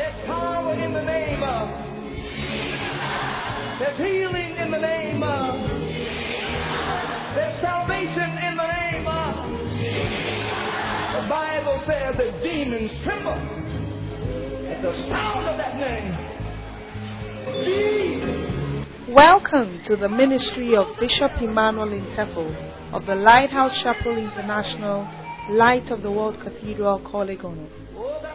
There's power in the name of. There's healing in the name of. There's salvation in the name of. The Bible says that demons tremble at the sound of that name. Jesus. Welcome to the ministry of Bishop Emmanuel Intefel of the Lighthouse Chapel International, Light of the World Cathedral, Korle Gonno.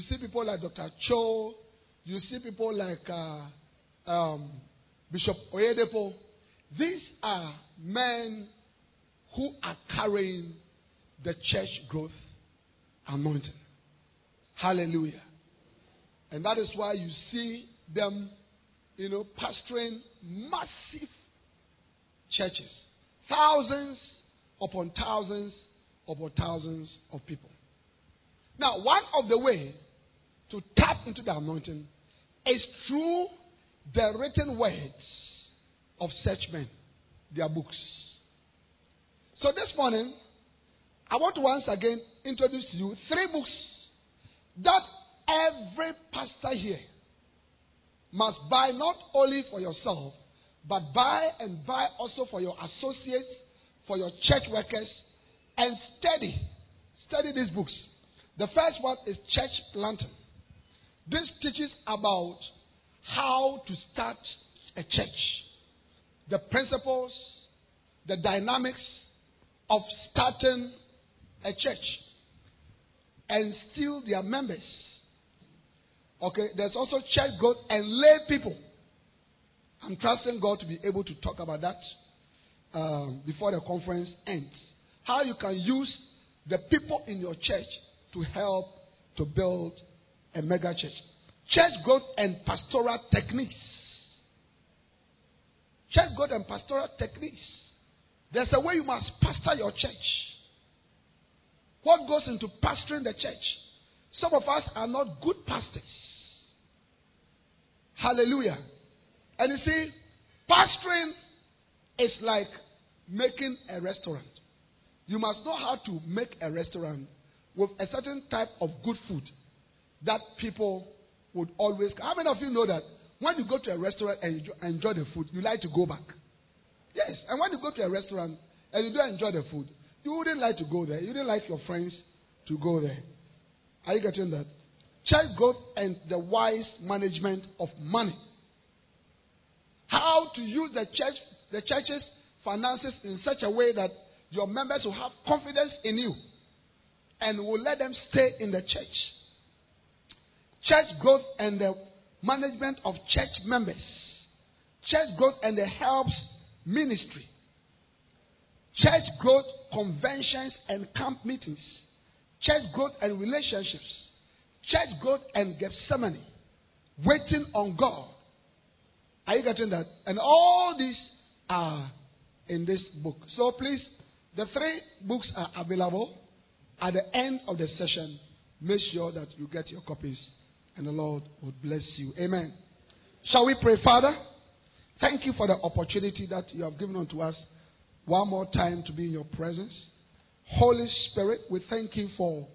You see people like Dr. Cho, you see people like uh, um, Bishop Oyedepo. These are men who are carrying the church growth anointing. Hallelujah. And that is why you see them, you know, pastoring massive churches. Thousands upon thousands upon thousands of people. Now, one of the way to tap into the anointing is through the written words of such men, their books. So this morning, I want to once again introduce to you three books that every pastor here must buy not only for yourself, but buy and buy also for your associates, for your church workers, and study. Study these books. The first one is Church Planting. This teaches about how to start a church, the principles, the dynamics of starting a church, and still their members. Okay, there's also church growth and lay people. I'm trusting God to be able to talk about that um, before the conference ends. How you can use the people in your church to help to build a mega church. Church growth and pastoral techniques. Church growth and pastoral techniques. There's a way you must pastor your church. What goes into pastoring the church? Some of us are not good pastors. Hallelujah. And you see, pastoring is like making a restaurant. You must know how to make a restaurant with a certain type of good food that people would always. How many of you know that when you go to a restaurant and you enjoy the food, you like to go back? Yes. And when you go to a restaurant and you don't enjoy the food, you wouldn't like to go there. You didn't like your friends to go there. Are you getting that? Church growth and the wise management of money. How to use the church, the church's finances in such a way that your members will have confidence in you and will let them stay in the church. Church growth and the management of church members. Church growth and the helps ministry. Church growth conventions and camp meetings. Church growth and relationships. Church growth and Gethsemane. Waiting on God. Are you getting that? And all these are in this book. So please, the three books are available. At the end of the session, make sure that you get your copies and the Lord would bless you. Amen. Shall we pray, Father? Thank you for the opportunity that you have given unto us one more time to be in your presence. Holy Spirit, we thank you for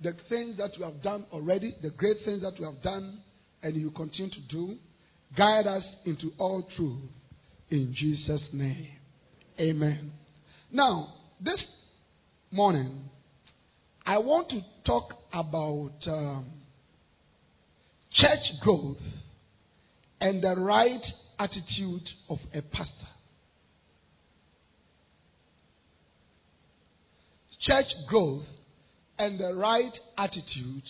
the things that you have done already, the great things that you have done, and you continue to do. Guide us into all truth. In Jesus' name. Amen. Now, this morning, I want to talk about um, church growth and the right attitude of a pastor. Church growth and the right attitude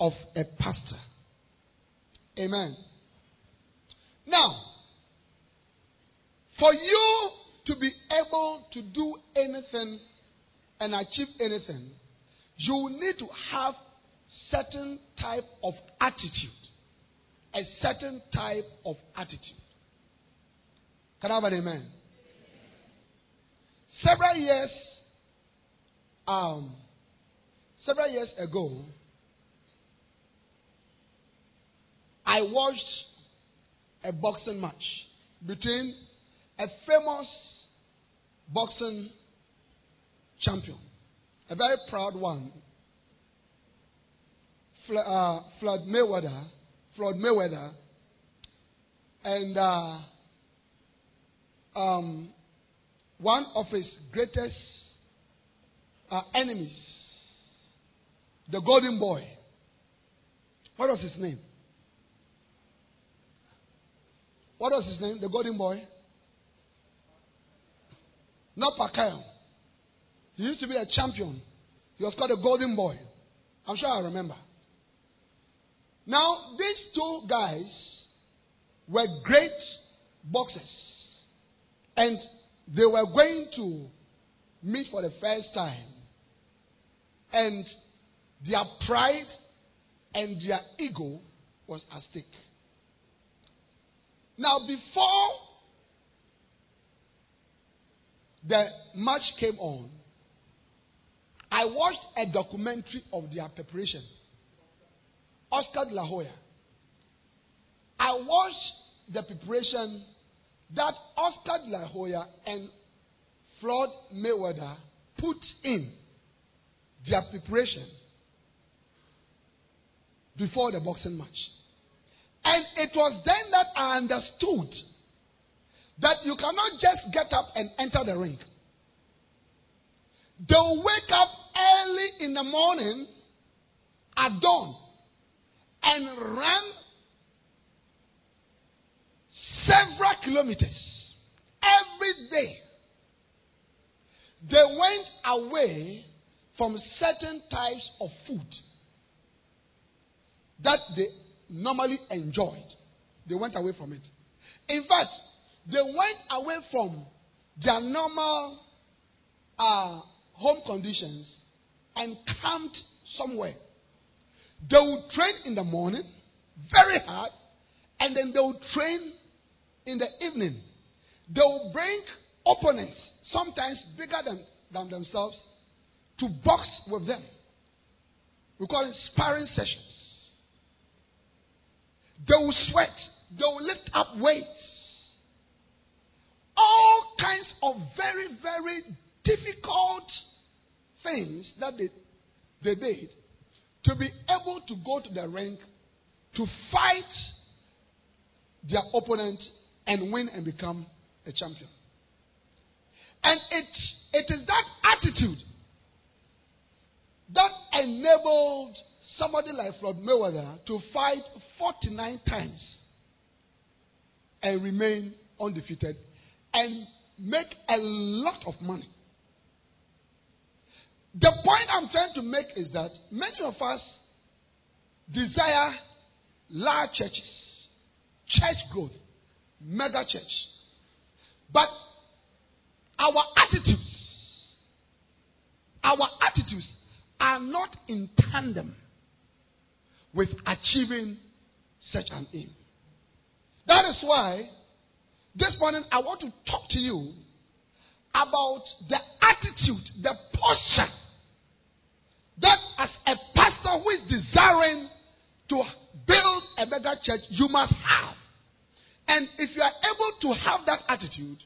of a pastor. Amen. Now, for you to be able to do anything and achieve anything, you need to have certain type of attitude. A certain type of attitude. Can I have an amen? Several years, um, several years ago, I watched a boxing match between a famous boxing champion, a very proud one, uh, Floyd Mayweather, Floyd Mayweather, and uh, um, one of his greatest uh, enemies, the Golden Boy. What was his name? What was his name? The Golden Boy? Not Pacquiao. He used to be a champion. He was called the Golden Boy. I'm sure I remember. Now, these two guys were great boxers. And they were going to meet for the first time. And their pride and their ego was at stake. Now, before the match came on, I watched a documentary of their preparation. Oscar de la Hoya. I watched the preparation that Oscar de la Hoya and Floyd Mayweather put in their preparation before the boxing match. And it was then that I understood that you cannot just get up and enter the ring. They'll wake up early in the morning at dawn and run several kilometers every day. They went away from certain types of food that they normally enjoyed. They went away from it. In fact, they went away from their normal uh, home conditions and camped somewhere. They will train in the morning, very hard, and then they will train in the evening. They will bring opponents, sometimes bigger than, than themselves, to box with them. We call it sparring sessions. They will sweat. They will lift up weights. All kinds of very, very difficult things that they, they did to be able to go to the ring to fight their opponent and win and become a champion. And it, it is that attitude that enabled somebody like Floyd Mayweather to fight 49 times and remain undefeated and make a lot of money. The point I'm trying to make is that many of us desire large churches, church growth, mega church. But our attitudes, our attitudes are not in tandem with achieving such an aim. That is why this morning I want to talk to you about the attitude, the posture that as a pastor who is desiring to build a better church, you must have. And if you are able to have that attitude,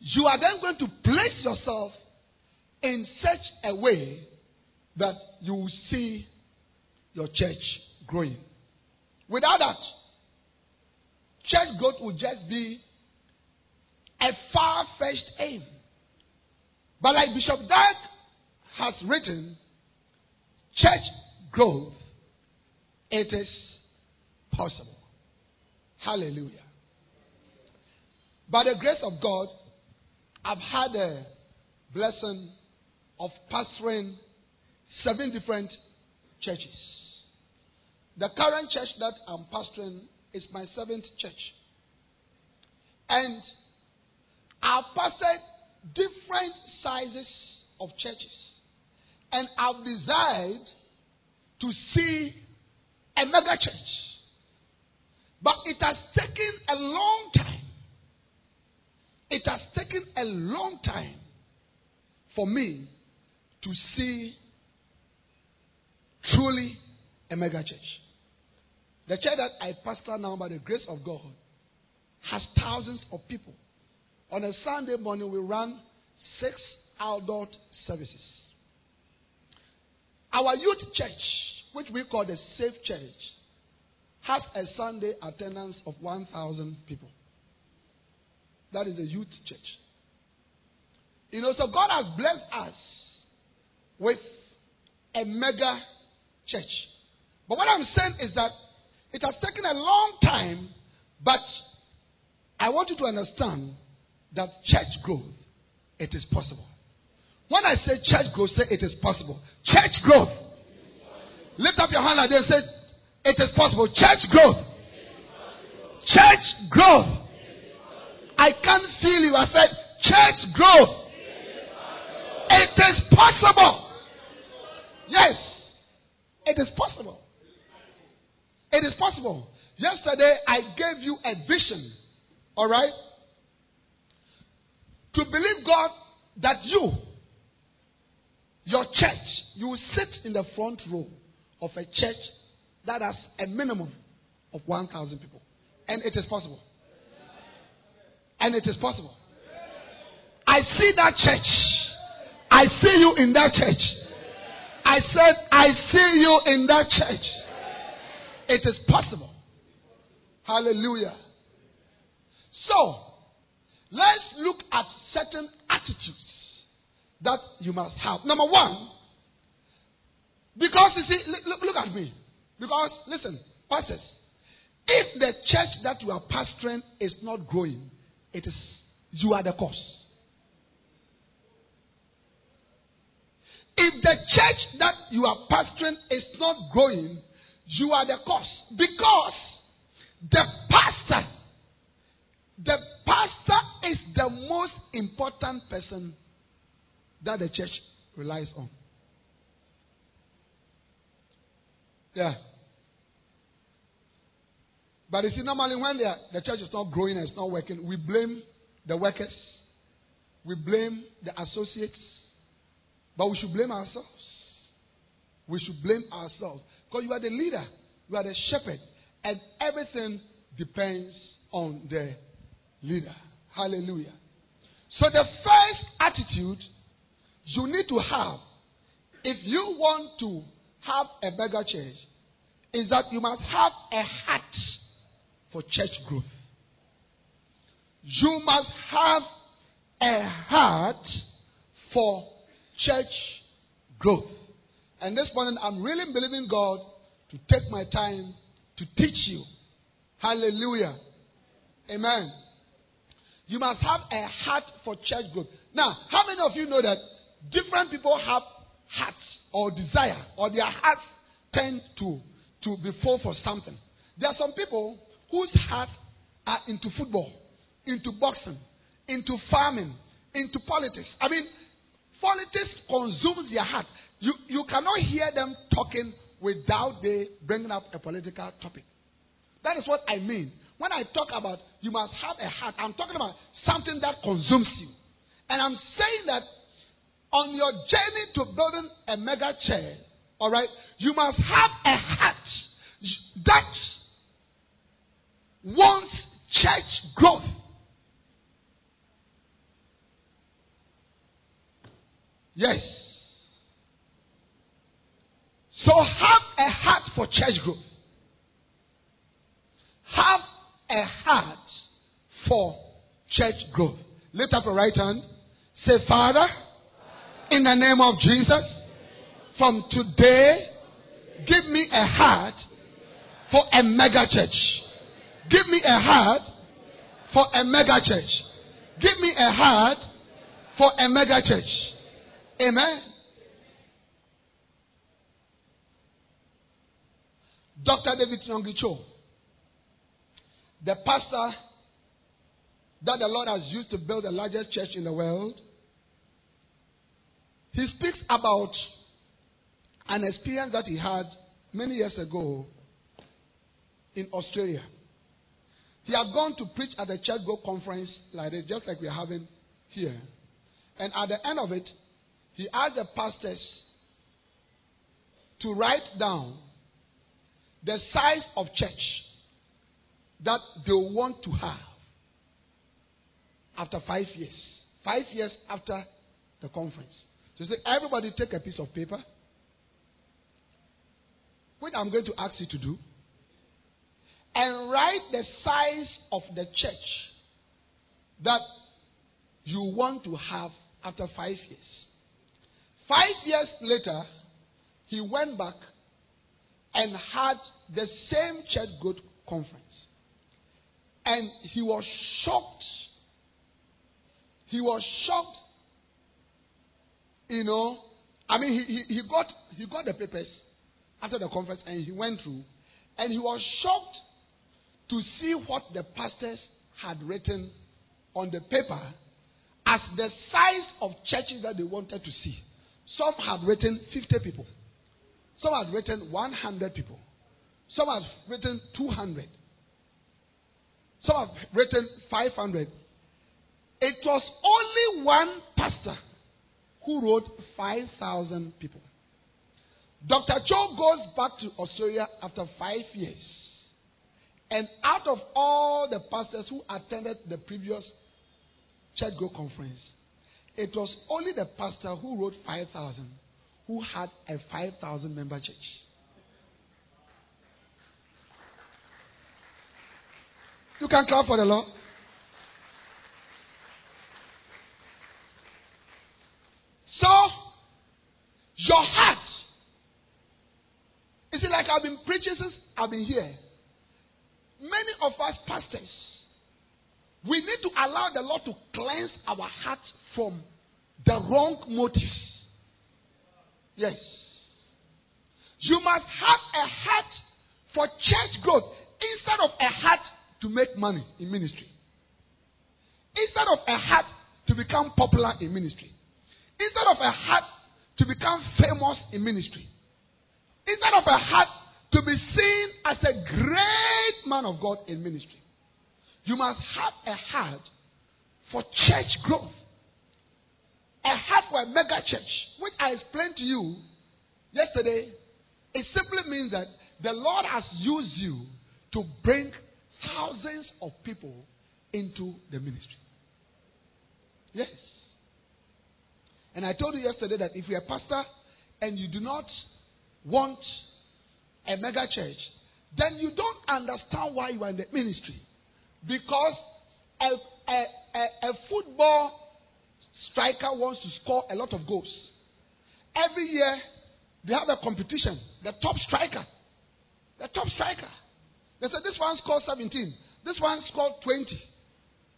you are then going to place yourself in such a way that you will see your church growing. Without that, church growth will just be a far fetched aim. But like Bishop Dag has written, church growth, it is possible. Hallelujah. By the grace of God, I've had a blessing of pastoring seven different churches. The current church that I'm pastoring is my seventh church. And I've pastored different sizes of churches. And I've desired to see a mega church. But it has taken a long time. It has taken a long time for me to see truly a mega church. The church that I pastor now, by the grace of God, has thousands of people. On a Sunday morning, we run six outdoor services. Our youth church, which we call the Safe Church, has a Sunday attendance of 1,000 people. That is a youth church. You know, so God has blessed us with a mega church. But what I'm saying is that it has taken a long time, but I want you to understand that church growth, it is possible. When I say church growth, say it is possible. Church growth. Lift up your hand and say, it is possible. Church growth. Church growth. I can't feel you. I said, church growth. It is possible. Yes. It is possible. It is possible. Yesterday, I gave you a vision. All right? To believe God that you, your church, you will sit in the front row of a church that has a minimum of 1,000 people. And it is possible. And it is possible. I see that church. I see you in that church. I said, I see you in that church. It is possible. Hallelujah. So, let's look at certain attitudes that you must have. Number one, because you see, look, look at me. Because, listen, pastors, if the church that you are pastoring is not growing, it is you are the cause. If the church that you are pastoring is not growing, you are the cause. Because the pastor, the pastor the most important person that the church relies on. Yeah. But you see, normally when are, the church is not growing and it's not working, we blame the workers, we blame the associates, but we should blame ourselves. We should blame ourselves. Because you are the leader, you are the shepherd, and everything depends on the leader. Hallelujah. So, the first attitude you need to have if you want to have a bigger church is that you must have a heart for church growth. You must have a heart for church growth. And this morning, I'm really believing God to take my time to teach you. Hallelujah. Amen. You must have a heart for church growth. Now, how many of you know that different people have hearts or desire, or their hearts tend to, to be full for something? There are some people whose hearts are into football, into boxing, into farming, into politics. I mean, politics consumes their heart. You, you cannot hear them talking without they bringing up a political topic. That is what I mean. When I talk about you must have a heart, I'm talking about something that consumes you. And I'm saying that on your journey to building a mega church, all right, you must have a heart that wants church growth. Yes. So have a heart for church growth. Have a heart for church growth. Lift up your right hand. Say, Father, in the name of Jesus, from today, give me a heart for a mega church. Give me a heart for a mega church. Give me a heart for a mega church. Amen. Dr. David Yonggi Cho, the pastor that the Lord has used to build the largest church in the world, he speaks about an experience that he had many years ago in Australia. He had gone to preach at a church go conference like this, just like we're having here. And at the end of it, he asked the pastors to write down the size of church that they want to have after five years. Five years after the conference. So he said, everybody take a piece of paper, which I'm going to ask you to do, and write the size of the church that you want to have after five years. Five years later, he went back and had the same church growth conference. And he was shocked. He was shocked. You know, I mean, he, he, he got he got the papers after the conference and he went through, and he was shocked to see what the pastors had written on the paper as the size of churches that they wanted to see. Some had written 50 people. Some had written 100 people. Some had written 200. Some have written 500. It was only one pastor who wrote 5,000 people. Dr. Cho goes back to Australia after five years. And out of all the pastors who attended the previous church go conference, it was only the pastor who wrote 5,000 who had a 5,000 member church. You can clap for the Lord. So, your heart. Is it like I've been preaching since I've been here? Many of us pastors, we need to allow the Lord to cleanse our heart from the wrong motives. Yes. You must have a heart for church growth instead of a heart to make money in ministry. Instead of a heart to become popular in ministry. Instead of a heart to become famous in ministry. Instead of a heart to be seen as a great man of God in ministry. You must have a heart for church growth. A heart for a mega church, which I explained to you yesterday. It simply means that the Lord has used you to bring thousands of people into the ministry. Yes. And I told you yesterday that if you're a pastor and you do not want a mega church, then you don't understand why you are in the ministry. Because a, a, a, a football striker wants to score a lot of goals. Every year, they have a competition. The top striker. The top striker. They said this one scored 17. This one scored 20.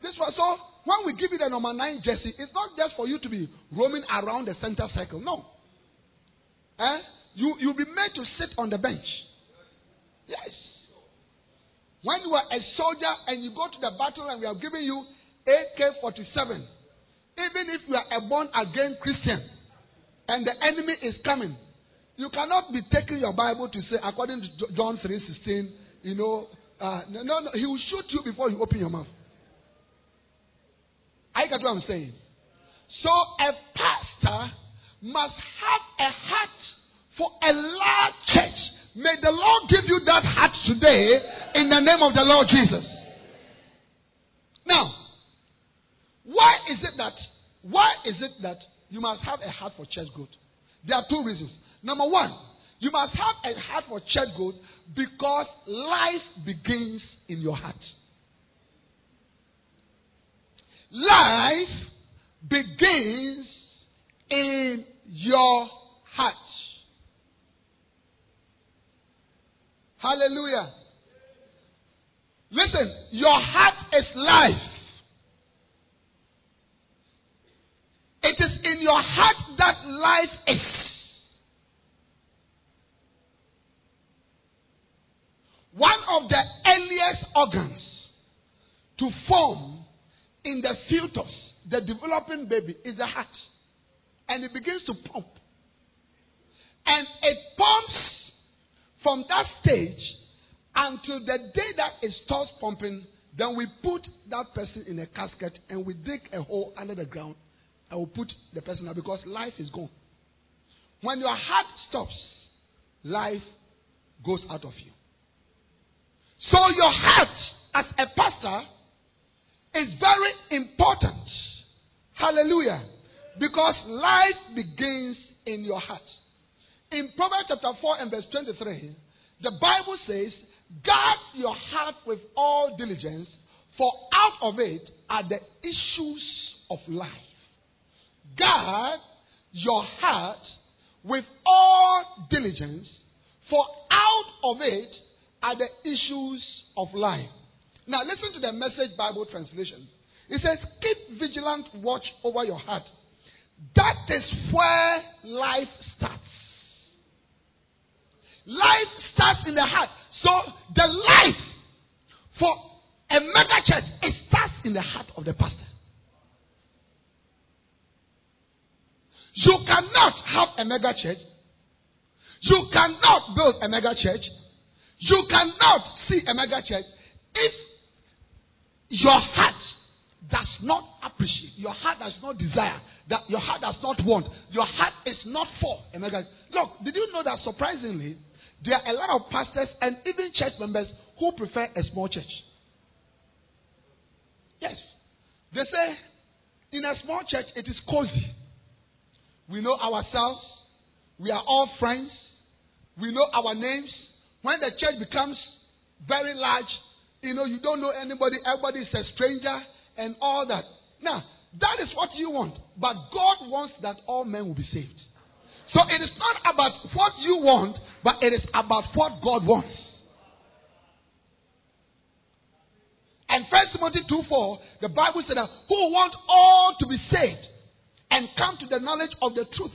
This one. So when we give you the number 9 jersey, it's not just for you to be roaming around the center circle. No. Eh? You, you'll be made to sit on the bench. Yes. When you are a soldier and you go to the battle and we are giving you AK 47, even if you are a born again Christian and the enemy is coming, you cannot be taking your Bible to say, according to John 3:16, you know, uh, no, no, no, he will shoot you before you open your mouth. I get what I'm saying. So a pastor must have a heart for a large church. May the Lord give you that heart today in the name of the Lord Jesus. Now, why is it that why is it that you must have a heart for church growth? There are two reasons. Number one, you must have a heart for church growth because life begins in your heart. Life begins in your heart. Hallelujah. Listen, your heart is life. It is in your heart that life is. One of the earliest organs to form in the fetus, the developing baby, is the heart. And it begins to pump. And it pumps From that stage until the day that it starts pumping, then we put that person in a casket and we dig a hole under the ground and we put the person there because life is gone. When your heart stops, life goes out of you. So your heart as a pastor is very important. Hallelujah. Because life begins in your heart. In Proverbs chapter 4 and verse 23, the Bible says, Guard your heart with all diligence, for out of it are the issues of life. Guard your heart with all diligence, for out of it are the issues of life. Now, listen to the message Bible translation. It says, Keep vigilant watch over your heart. That is where life starts. Life starts in the heart. So, the life for a mega church, it starts in the heart of the pastor. You cannot have a mega church. You cannot build a mega church. You cannot see a mega church if your heart does not appreciate, your heart does not desire, that your heart does not want, your heart is not for a mega. Look, did you know that surprisingly, there are a lot of pastors and even church members who prefer a small church? Yes. They say in a small church it is cozy. We know ourselves. We are all friends. We know our names. When the church becomes very large, you know, you don't know anybody, everybody is a stranger and all that. Now, that is what you want. But God wants that all men will be saved. So it is not about what you want, but it is about what God wants. And First Timothy 2 4, the Bible said that who want all to be saved and come to the knowledge of the truth.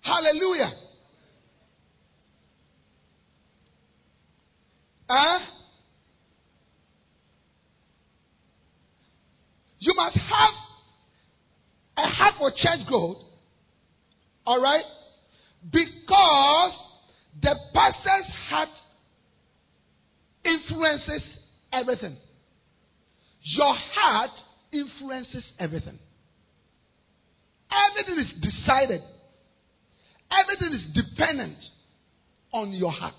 Hallelujah. Huh? You must have a heart for church growth. All right? Because the pastor's heart influences everything. Your heart influences everything. Everything is decided. Everything is dependent on your heart.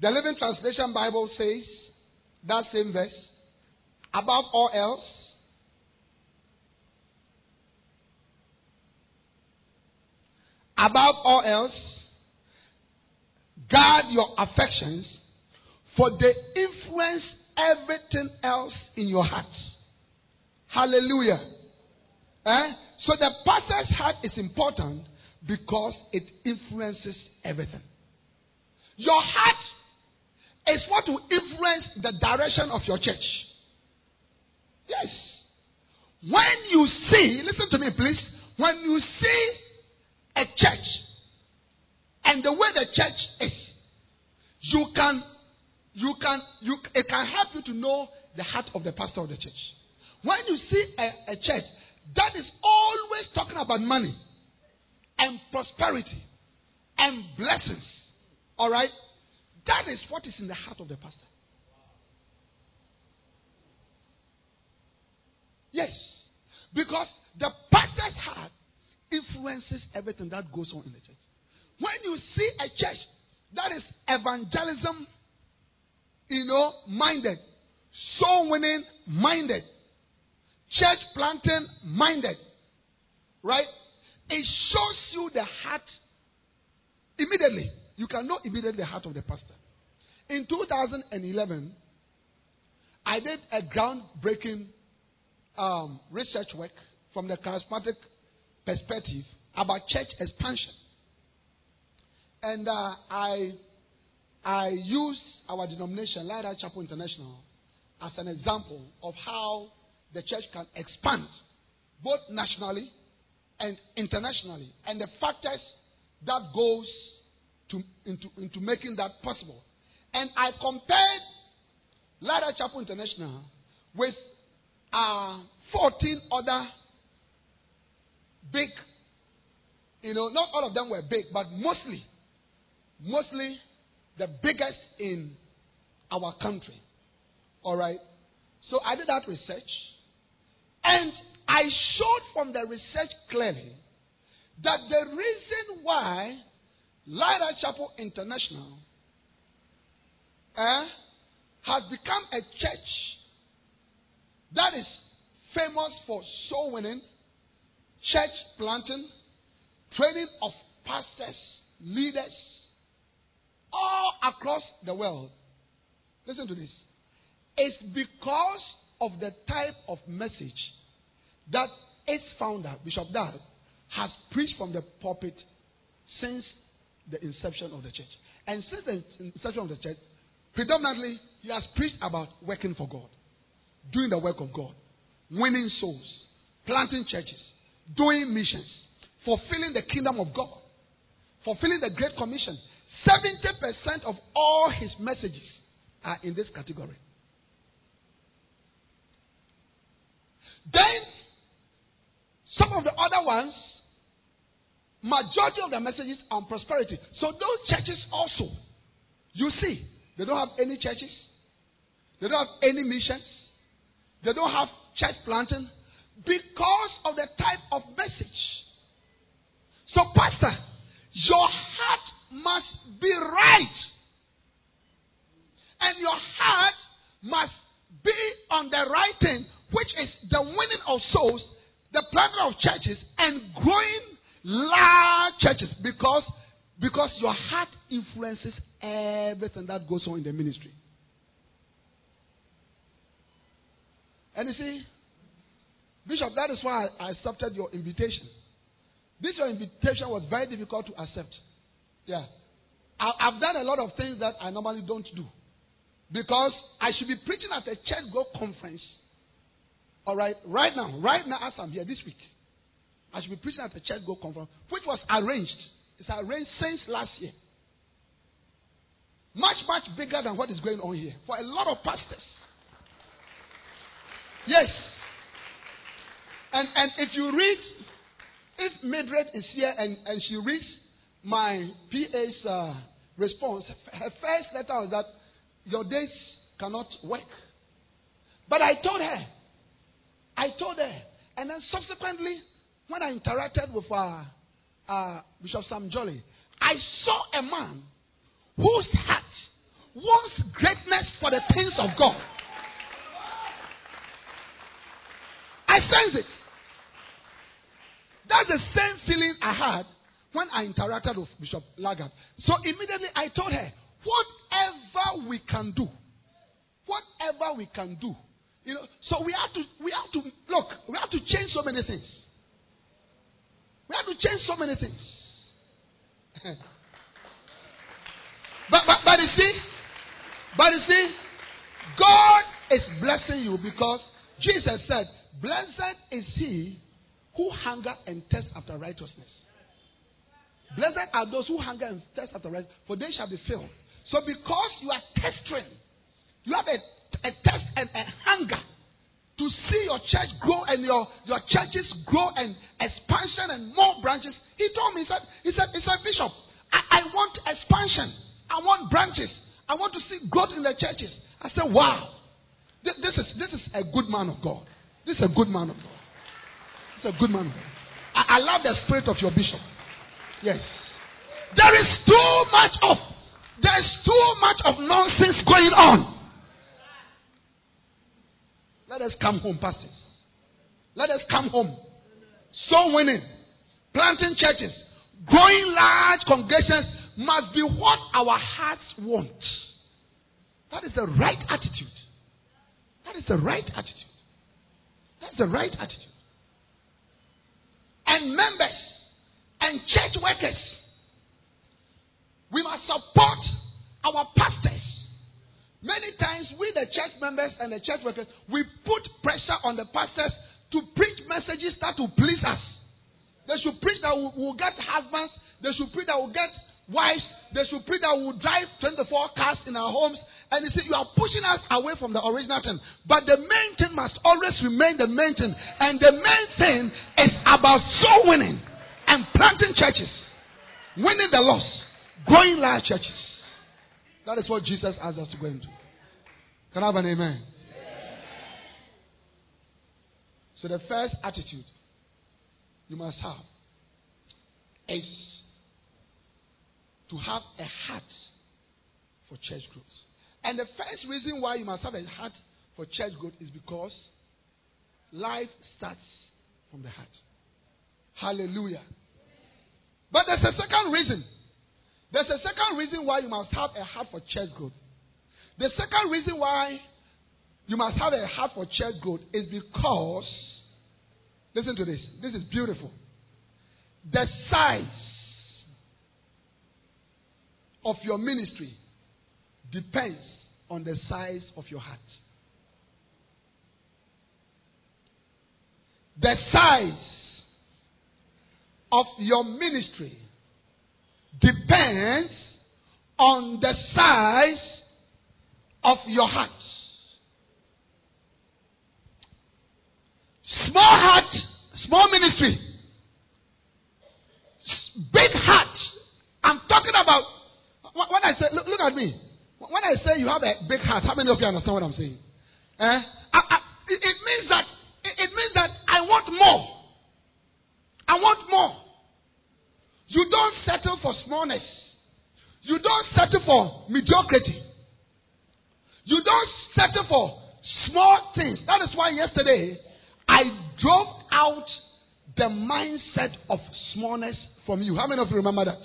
The Living Translation Bible says, that same verse, above all else, above all else, guard your affections, for they influence everything else in your heart. Hallelujah. Eh? So the pastor's heart is important because it influences everything. Your heart is what will influence the direction of your church. Yes. When you see, listen to me please, when you see a church and the way the church is, you can, you can, you, it can help you to know the heart of the pastor of the church. When you see a, a church that is always talking about money and prosperity and blessings, all right, that is what is in the heart of the pastor. Yes. Because the pastor's heart influences everything that goes on in the church. When you see a church that is evangelism, you know, minded, soul winning minded, church planting minded, right? It shows you the heart immediately. You can know immediately the heart of the pastor. In 2011, I did a groundbreaking um, research work from the charismatic perspective about church expansion. And uh, I, I used our denomination, Lighthouse Chapel International, as an example of how the church can expand both nationally and internationally, and the factors that goes to, into, into making that possible. And I compared Lighthouse Chapel International with uh, 14 other big You know, not all of them were big, but mostly, mostly the biggest in our country. All right. So I did that research, and I showed from the research clearly that the reason why Lighthouse Chapel International eh, has become a church that is famous for soul winning, church planting, training of pastors, leaders, all across the world. Listen to this. It's because of the type of message that its founder, Bishop Dag, has preached from the pulpit since the inception of the church. And since the inception of the church, predominantly, he has preached about working for God, doing the work of God, winning souls, planting churches, doing missions, fulfilling the kingdom of God, fulfilling the Great Commission. 70% of all his messages are in this category. Then, some of the other ones, majority of the messages on prosperity. So those churches also, you see, they don't have any churches, they don't have any missions, they don't have church planting because of the type of message. So, Pastor, your heart must be right. And your heart must be on the right thing, which is the winning of souls, the planting of churches, and growing large churches because, because your heart influences everything that goes on in the ministry. And you see, Bishop, that is why I accepted your invitation. This your invitation was very difficult to accept. Yeah. I, have done a lot of things that I normally don't do. Because I should be preaching at a church growth conference. All right, right now, right now as I'm here this week, I should be preaching at the church growth conference, which was arranged. It's arranged since last year. Much, much bigger than what is going on here for a lot of pastors. Yes. And and if you read, if Mildred is here and, and she reads my PA's uh, response, her first letter was that your days cannot work. But I told her, I told her, and then subsequently, when I interacted with uh, uh, Bishop Sam Jolly, I saw a man whose heart wants greatness for the things of God. I sense it. That's the same feeling I had when I interacted with Bishop Lagat. So immediately I told her, whatever we can do, whatever we can do, you know. So we have to, we have to look. We have to change so many things. We have to change so many things. but, but but you see, but you see, God is blessing you because Jesus said, "Blessed is he who hunger and thirst after righteousness." Blessed are those who hunger and thirst after righteousness, for they shall be filled. So because you are testing, you have a, a thirst and a hunger to see your church grow and your, your churches grow and expansion and more branches. He told me, he said, he said, he said Bishop, I, I want expansion. I want branches. I want to see growth in the churches. I said, wow. This, is, this is a good man of God. This is a good man of God. This is a good man of God. I, I love the spirit of your bishop. Yes. There is too much of there is too much of nonsense going on. Let us come home, pastors. Let us come home. Soul winning, planting churches, growing large congregations must be what our hearts want. That is the right attitude. That is the right attitude. That's the right attitude. And members and church workers. We must support our pastors. Many times, we, the church members and the church workers, we put pressure on the pastors to preach messages that will please us. They should preach that we'll, we'll get husbands. They should preach that we'll get wives. They should preach that we'll drive 24 cars in our homes. And you see, you are pushing us away from the original thing. But the main thing must always remain the main thing. And the main thing is about soul winning and planting churches, winning the lost, growing large churches. That is what Jesus asked us to go into. Can I have an amen? So the first attitude you must have is to have a heart for church growth. And the first reason why you must have a heart for church growth is because life starts from the heart. Hallelujah. But there's a second reason. There's a second reason why you must have a heart for church growth. The second reason why you must have a heart for church growth is because, listen to this, this is beautiful. The size of your ministry depends on the size of your heart. The size of your ministry depends on the size of your heart. Small heart, small ministry. Big heart. I'm talking about when I say look, look at me. When I say you have a big heart, how many of you understand what I'm saying? Eh? I, I, it, means that it means that I want more. I want more. You don't settle for smallness. You don't settle for mediocrity. You don't settle for small things. That is why yesterday I drove out the mindset of smallness from you. How many of you remember that?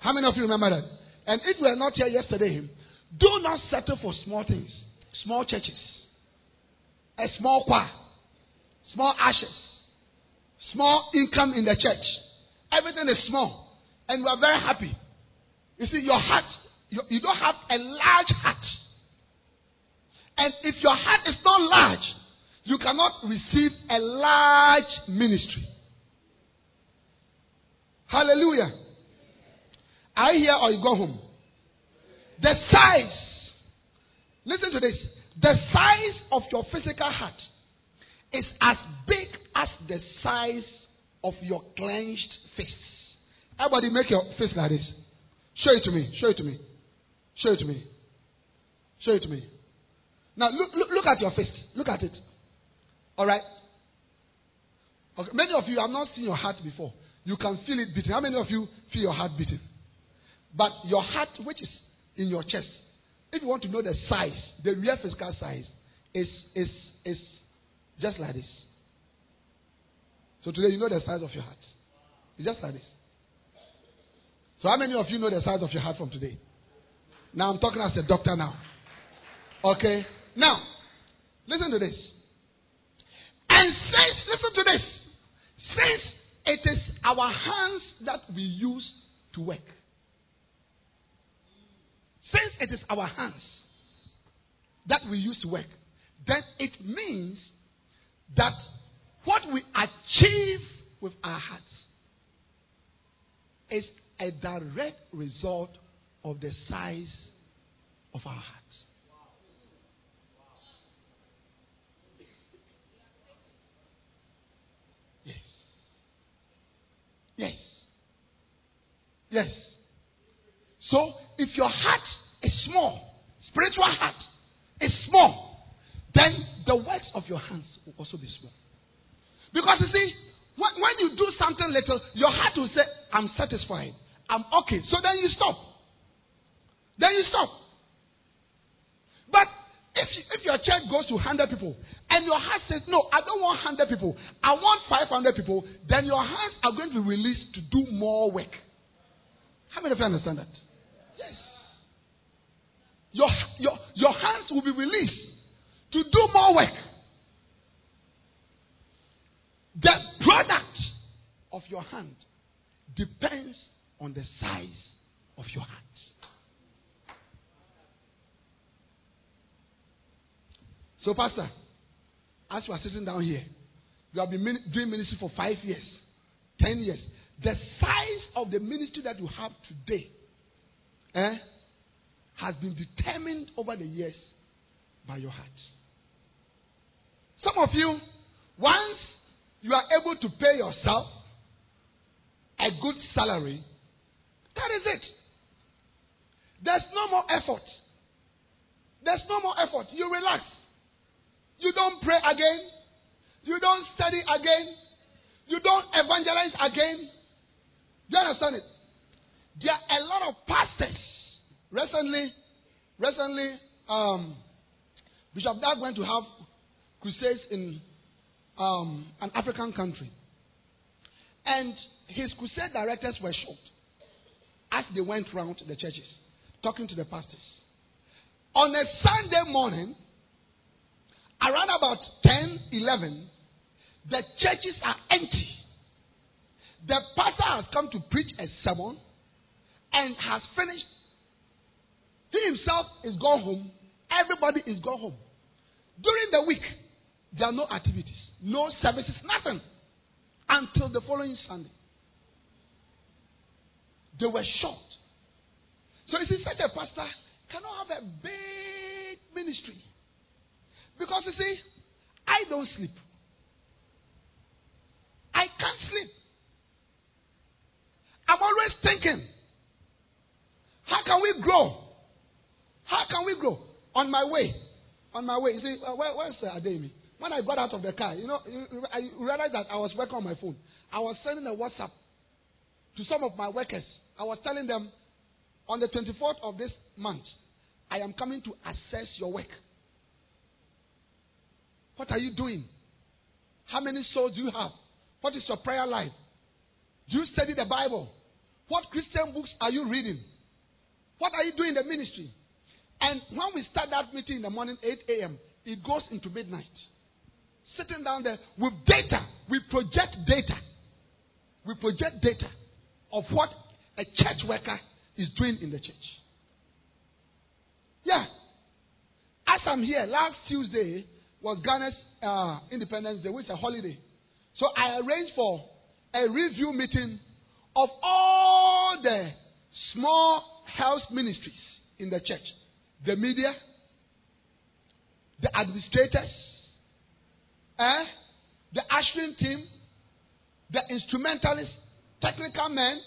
How many of you remember that? And if you were not here yesterday, do not settle for small things, small churches, a small choir, small ashes, small income in the church. Everything is small, and you are very happy. You see, your heart, you, you don't have a large heart. And if your heart is not large, you cannot receive a large ministry. Hallelujah. Are you here or you go home? The size, listen to this. The size of your physical heart is as big as the size of your clenched fists. Everybody make your fist like this. Show it to me. Show it to me. Show it to me. Show it to me. Now look, look, look at your fist. Look at it. All right. Okay. Many of you have not seen your heart before. You can feel it beating. How many of you feel your heart beating? But your heart, which is in your chest, if you want to know the size, the real physical size, is is is just like this. So today you know the size of your heart. It's just like this. So how many of you know the size of your heart from today? Now I'm talking as a doctor now. Okay? Now, listen to this. And since, listen to this. Since it is our hands that we use to work, since it is our hands that we use to work, then it means that what we achieve with our hearts is a direct result of the size of our hearts. Yes. Yes. Yes. So, if your heart is small, spiritual heart is small, then the works of your hands will also be small. Because you see, when, you do something little, your heart will say, I'm satisfied. I'm okay. So then you stop. Then you stop. But if, if your church goes to 100 people and your heart says, No, I don't want 100 people, I want 500 people, then your hands are going to be released to do more work. How many of you understand that? Yes. Your, your, your hands will be released to do more work. The product of your hand depends on the size of your heart. So, Pastor, as you are sitting down here, you have been doing ministry for five years, ten years. The size of the ministry that you have today eh, has been determined over the years by your heart. Some of you, once you are able to pay yourself, a good salary, that is it. There's no more effort. There's no more effort. You relax. You don't pray again. You don't study again. You don't evangelize again. Do you understand it? There are a lot of pastors. Recently, recently, um, Bishop Dag went to have crusades in um, an African country. And his crusade directors were shocked as they went round the churches talking to the pastors. On a Sunday morning, around about 10, 11, the churches are empty. The pastor has come to preach a sermon and has finished. He himself is gone home. Everybody is gone home. During the week, there are no activities, no services, nothing until the following Sunday. They were shocked. So you see, such a pastor cannot have a big ministry. Because you see, I don't sleep. I can't sleep. I'm always thinking, how can we grow? How can we grow? On my way, on my way, you see, uh, where, where's uh, Ademi? When I got out of the car, you know, I realized that I was working on my phone. I was sending a WhatsApp to some of my workers. I was telling them, on the 24th of this month, I am coming to assess your work. What are you doing? How many souls do you have? What is your prayer life? Do you study the Bible? What Christian books are you reading? What are you doing in the ministry? And when we start that meeting in the morning, 8 a.m., it goes into midnight. Sitting down there with data, we project data. We project data of what a church worker is doing in the church. Yeah. As I'm here, last Tuesday was Ghana's uh, Independence Day, which is a holiday. So I arranged for a review meeting of all the small health ministries in the church the media, the administrators, eh, the ushering team, the instrumentalists, technical men.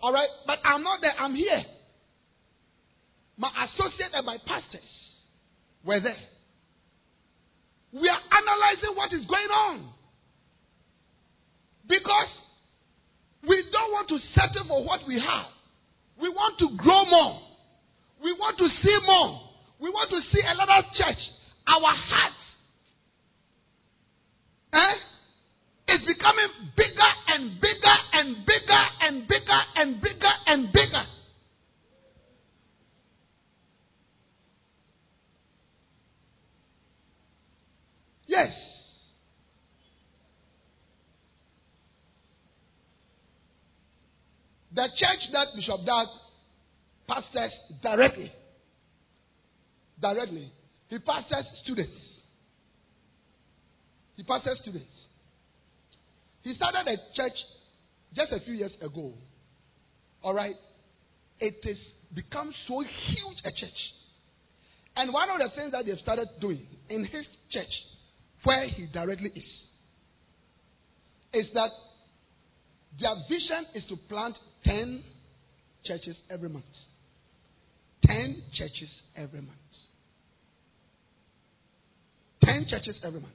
All right, but I'm not there, I'm here. My associate and my pastors were there. We are analyzing what is going on. Because we don't want to settle for what we have. We want to grow more. We want to see more. We want to see a lot of church. Our hearts eh, becoming bigger and bigger and bigger and bigger and bigger and bigger. Yes. The church that Bishop Dag pastors directly. Directly. He pastors students. He pastors students. He started a church just a few years ago. All right. It has become so huge a church. And one of the things that they've started doing in his church, where he directly is, is that their vision is to plant 10 churches every month. 10 churches every month. 10 churches every month.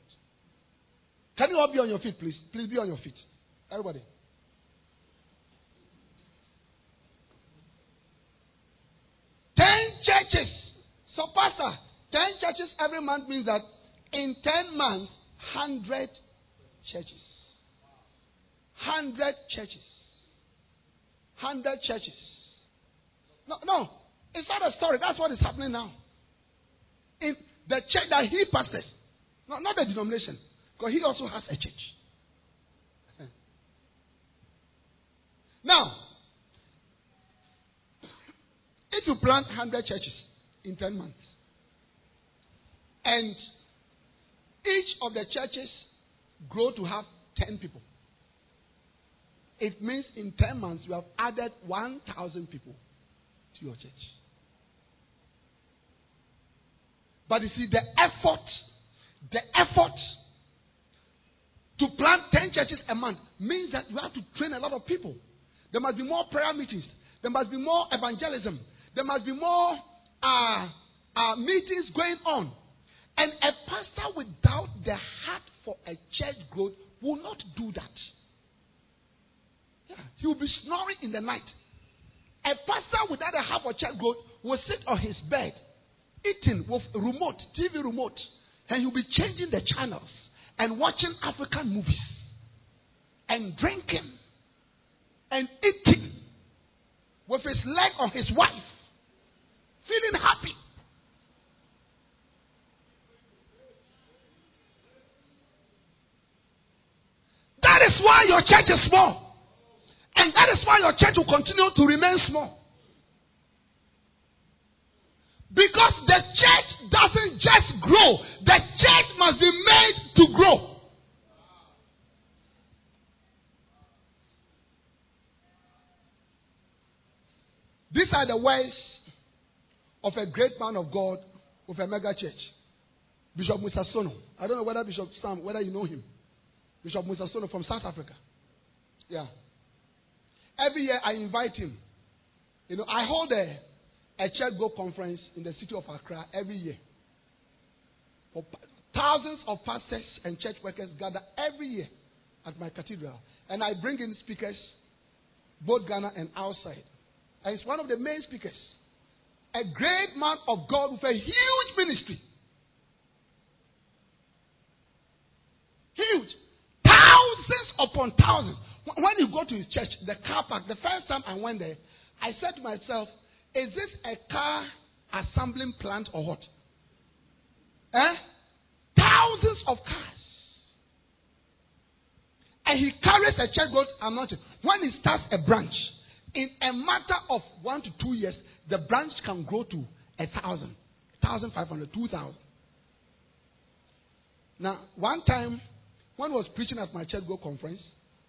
Can you all be on your feet, please? Please be on your feet. Everybody. Ten churches. So, Pastor, ten churches every month means that in ten months, hundred churches. Hundred churches. Hundred churches. No, no. It's not a story. That's what is happening now. In the church that he pastors, not, not the denomination, because he also has a church. Now, if you plant 100 churches in 10 months, and each of the churches grow to have 10 people, it means in 10 months you have added 1,000 people to your church. But you see, the effort, the effort To plant 10 churches a month means that you have to train a lot of people. There must be more prayer meetings. There must be more evangelism. There must be more uh, uh, meetings going on. And a pastor without the heart for a church growth will not do that. Yeah, he will be snoring in the night. A pastor without a heart for church growth will sit on his bed, eating with remote, TV remote, and he'll be changing the channels and watching African movies and drinking and eating with his leg on his wife, feeling happy. That is why your church is small. And that is why your church will continue to remain small. Because the church doesn't just grow, the church must be made to grow. These are the words of a great man of God with a mega church, Bishop Mosa Sono. I don't know whether Bishop Sam, whether you know him. Bishop Mosa Sono from South Africa. Yeah. Every year I invite him. You know, I hold a, a church go conference in the city of Accra every year. For thousands of pastors and church workers gather every year at my cathedral. And I bring in speakers, both Ghana and outside. And he's one of the main speakers. A great man of God with a huge ministry. Huge. Thousands upon thousands. When you go to his church, the car park, the first time I went there, I said to myself, is this a car assembling plant or what? Eh? Thousands of cars. And he carries a church goat anointing. When he starts a branch, in a matter of one to two years, the branch can grow to a thousand, thousand five hundred, two thousand. Now, one time, when I was preaching at my church go conference,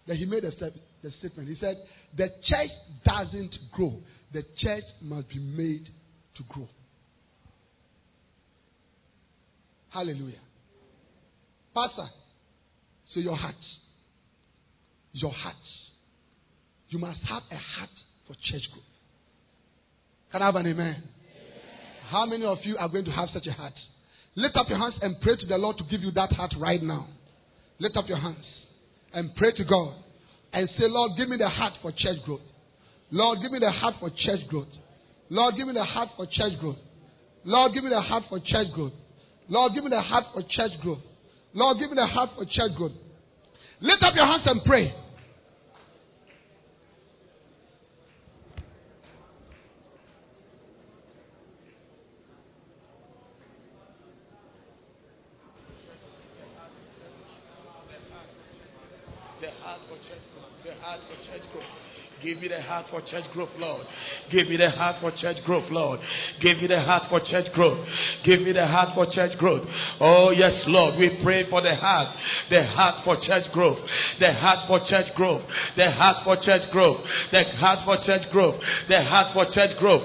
that he made a step, the statement. He said, The church doesn't grow, the church must be made to grow. Hallelujah. Pastor, so your heart, your heart you must have a heart for church growth. Can I have an amen? How many of you are going to have such a heart? Lift up your hands and pray to the Lord to give you that heart right now. Lift up your hands and pray to God and say, Lord, give me the heart for church growth. Lord, give me the heart for church growth. Lord, give me the heart for church growth. Lord, give me the heart for church growth. Lord, give me the heart for church growth. Lord, give me the heart for church growth. Lift up your hands and pray. Give me the heart for church growth, Lord. Give me the heart for church growth, Lord. Give me the heart for church growth. Give me the heart for church growth. Oh, yes, Lord. We pray for the heart. The heart for church growth. The heart for church growth. The heart for church growth. The heart for church growth. The heart for church growth.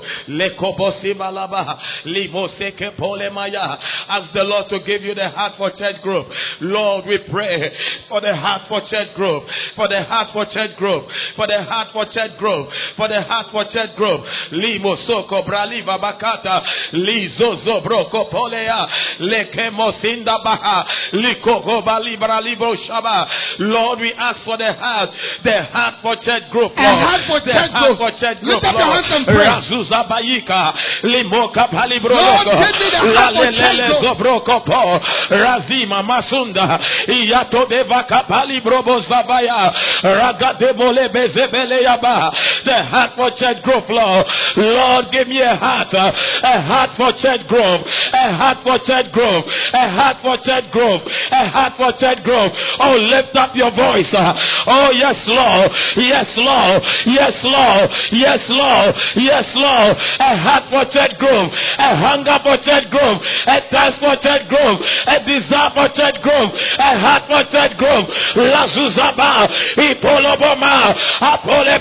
Ask the Lord to give you the heart for church growth. Lord, we pray for the heart for church growth. For the heart for church growth. For the heart for church growth. For the heart for church growth. Limo soko braliva bakata. Lizo zobroko polea. Lekemo sinda baha. Liko roba libra libro shaba. Lord, we ask for the heart. The heart for church growth. A heart for the church heart for church Lift growth. up your Lord. hands and pray. Razuza bayika. Limoka palibro. Lord, give me the heart for church zobroko po. Razima masunda. Iyato deva kapali brobo zavaya. Ragadebole bezebele yaba. The heart for church growth, Lord. Lord, give me a heart. uh, A heart for church growth. A heart for church growth. A heart for church growth. A heart for church growth. Oh, lift up your voice. uh, Oh, yes, Lord. Yes, Lord. Yes, Lord. Yes, Lord. Yes, Lord. A heart for church growth. A hunger for church growth. A thirst for church growth. A desire for church growth. A heart for church growth. La Zuzaba. Ipoloboma.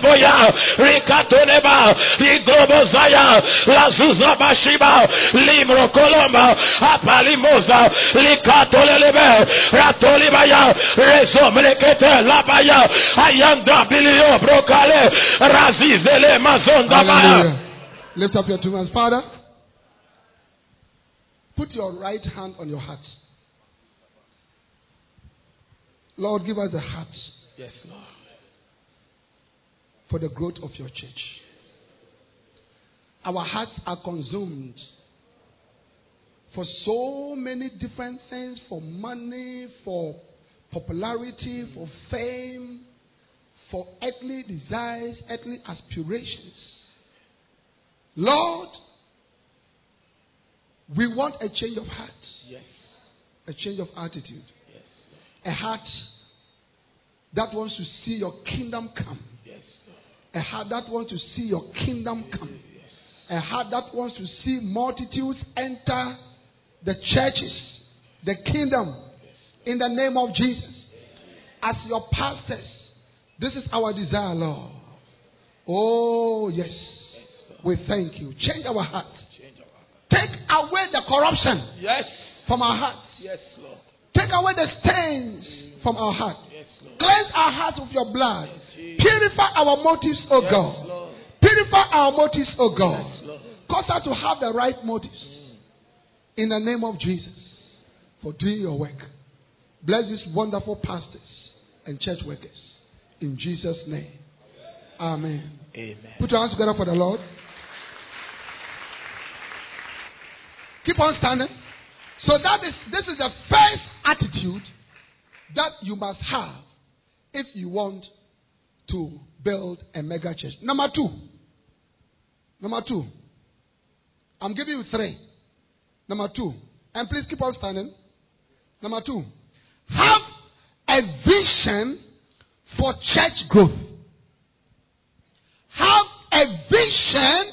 Apoleboya. Rikatoleba. Rigobozaya. La Zuzaba Shiba. Limro Colomba. Apalimosa. Likatolelebe. Ratolibaya. Rezo Melekete. Labaya. Ayanda Bilio Brokale. Razizele Mazonda Baya. Lift up your two hands. Father, put your right hand on your heart. Lord, give us a heart Yes, Lord. For the growth of your church. Our hearts are consumed for so many different things for money, for popularity, for fame, for earthly desires, earthly aspirations. Lord, we want a change of heart, Yes. a change of attitude, Yes. a heart that wants to see your kingdom come. A heart that wants to see your kingdom come. A heart that wants to see multitudes enter the churches, the kingdom, in the name of Jesus. As your pastors, this is our desire, Lord. Oh, yes. We thank you. Change our heart. Change our heart. Take away the corruption Yes. from our hearts. Yes, Lord. Take away the stains from our heart. Cleanse our hearts with your blood. Purify our motives, O God. Purify our motives, O God. Cause us to have the right motives. In the name of Jesus. For doing your work. Bless these wonderful pastors and church workers. In Jesus' name. Amen. Amen. Put your hands together for the Lord. Keep on standing. So that is this is the first attitude that you must have if you want to build a mega church. Number two. Number two. I'm giving you three. Number two. And please keep on standing. Number two. Have a vision for church growth. Have a vision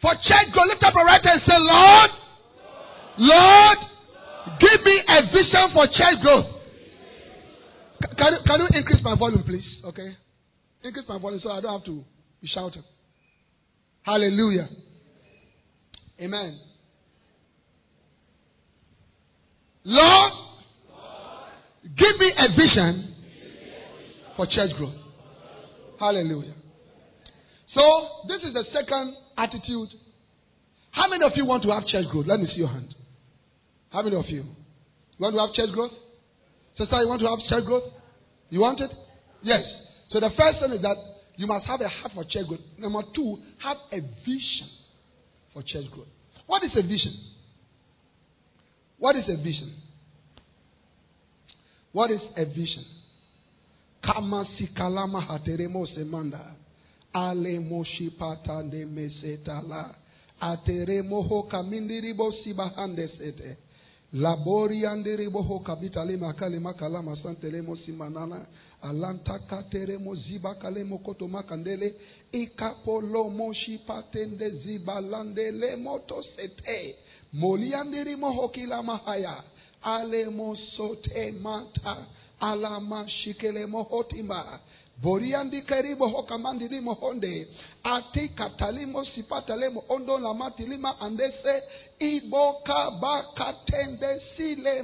for church growth. Lift up your right hand and say, Lord, Lord, give me a vision for church growth. Can can you increase my volume, please? Okay. Increase my volume so I don't have to be shouting. Hallelujah. Amen. Lord, give me a vision for church growth. Hallelujah. So, this is the second attitude. How many of you want to have church growth? Let me see your hand. How many of you? You want to have church growth? Sister, you want to have church growth? You want it? Yes. So the first thing is that you must have a heart for church growth. Number two, have a vision for church growth. What is a vision? What is a vision? What is a vision? Kama hateremo semanda. Ale moshi mesetala. Ateremo ho kamindiribo sete. labori yandere boho kabitale makale makala masantele mo simanana alanta katere mo ziba kale mo koto makandele ikapolo mo shipatende ziba landele moto sete moli yandere moho kila mahaya ale mo sote mata ala mashikele moho timba boriandikeri boho kamandili mohonde ati katalimo sipatale mohondo lamatili ma andese Iboka sile.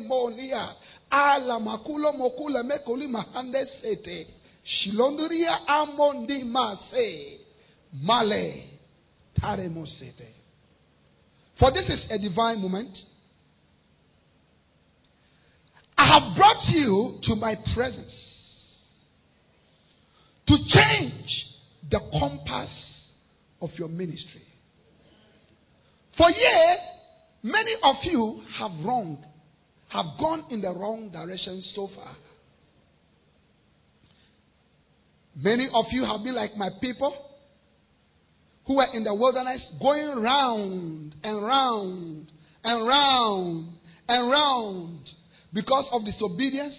Ala makulo mokule mahande sete. Shilonduria amondi mase. Male. For this is a divine moment. I have brought you to my presence to change the compass of your ministry. For years, many of you have wronged, have gone in the wrong direction so far. Many of you have been like my people who were in the wilderness going round and round and round and round because of disobedience,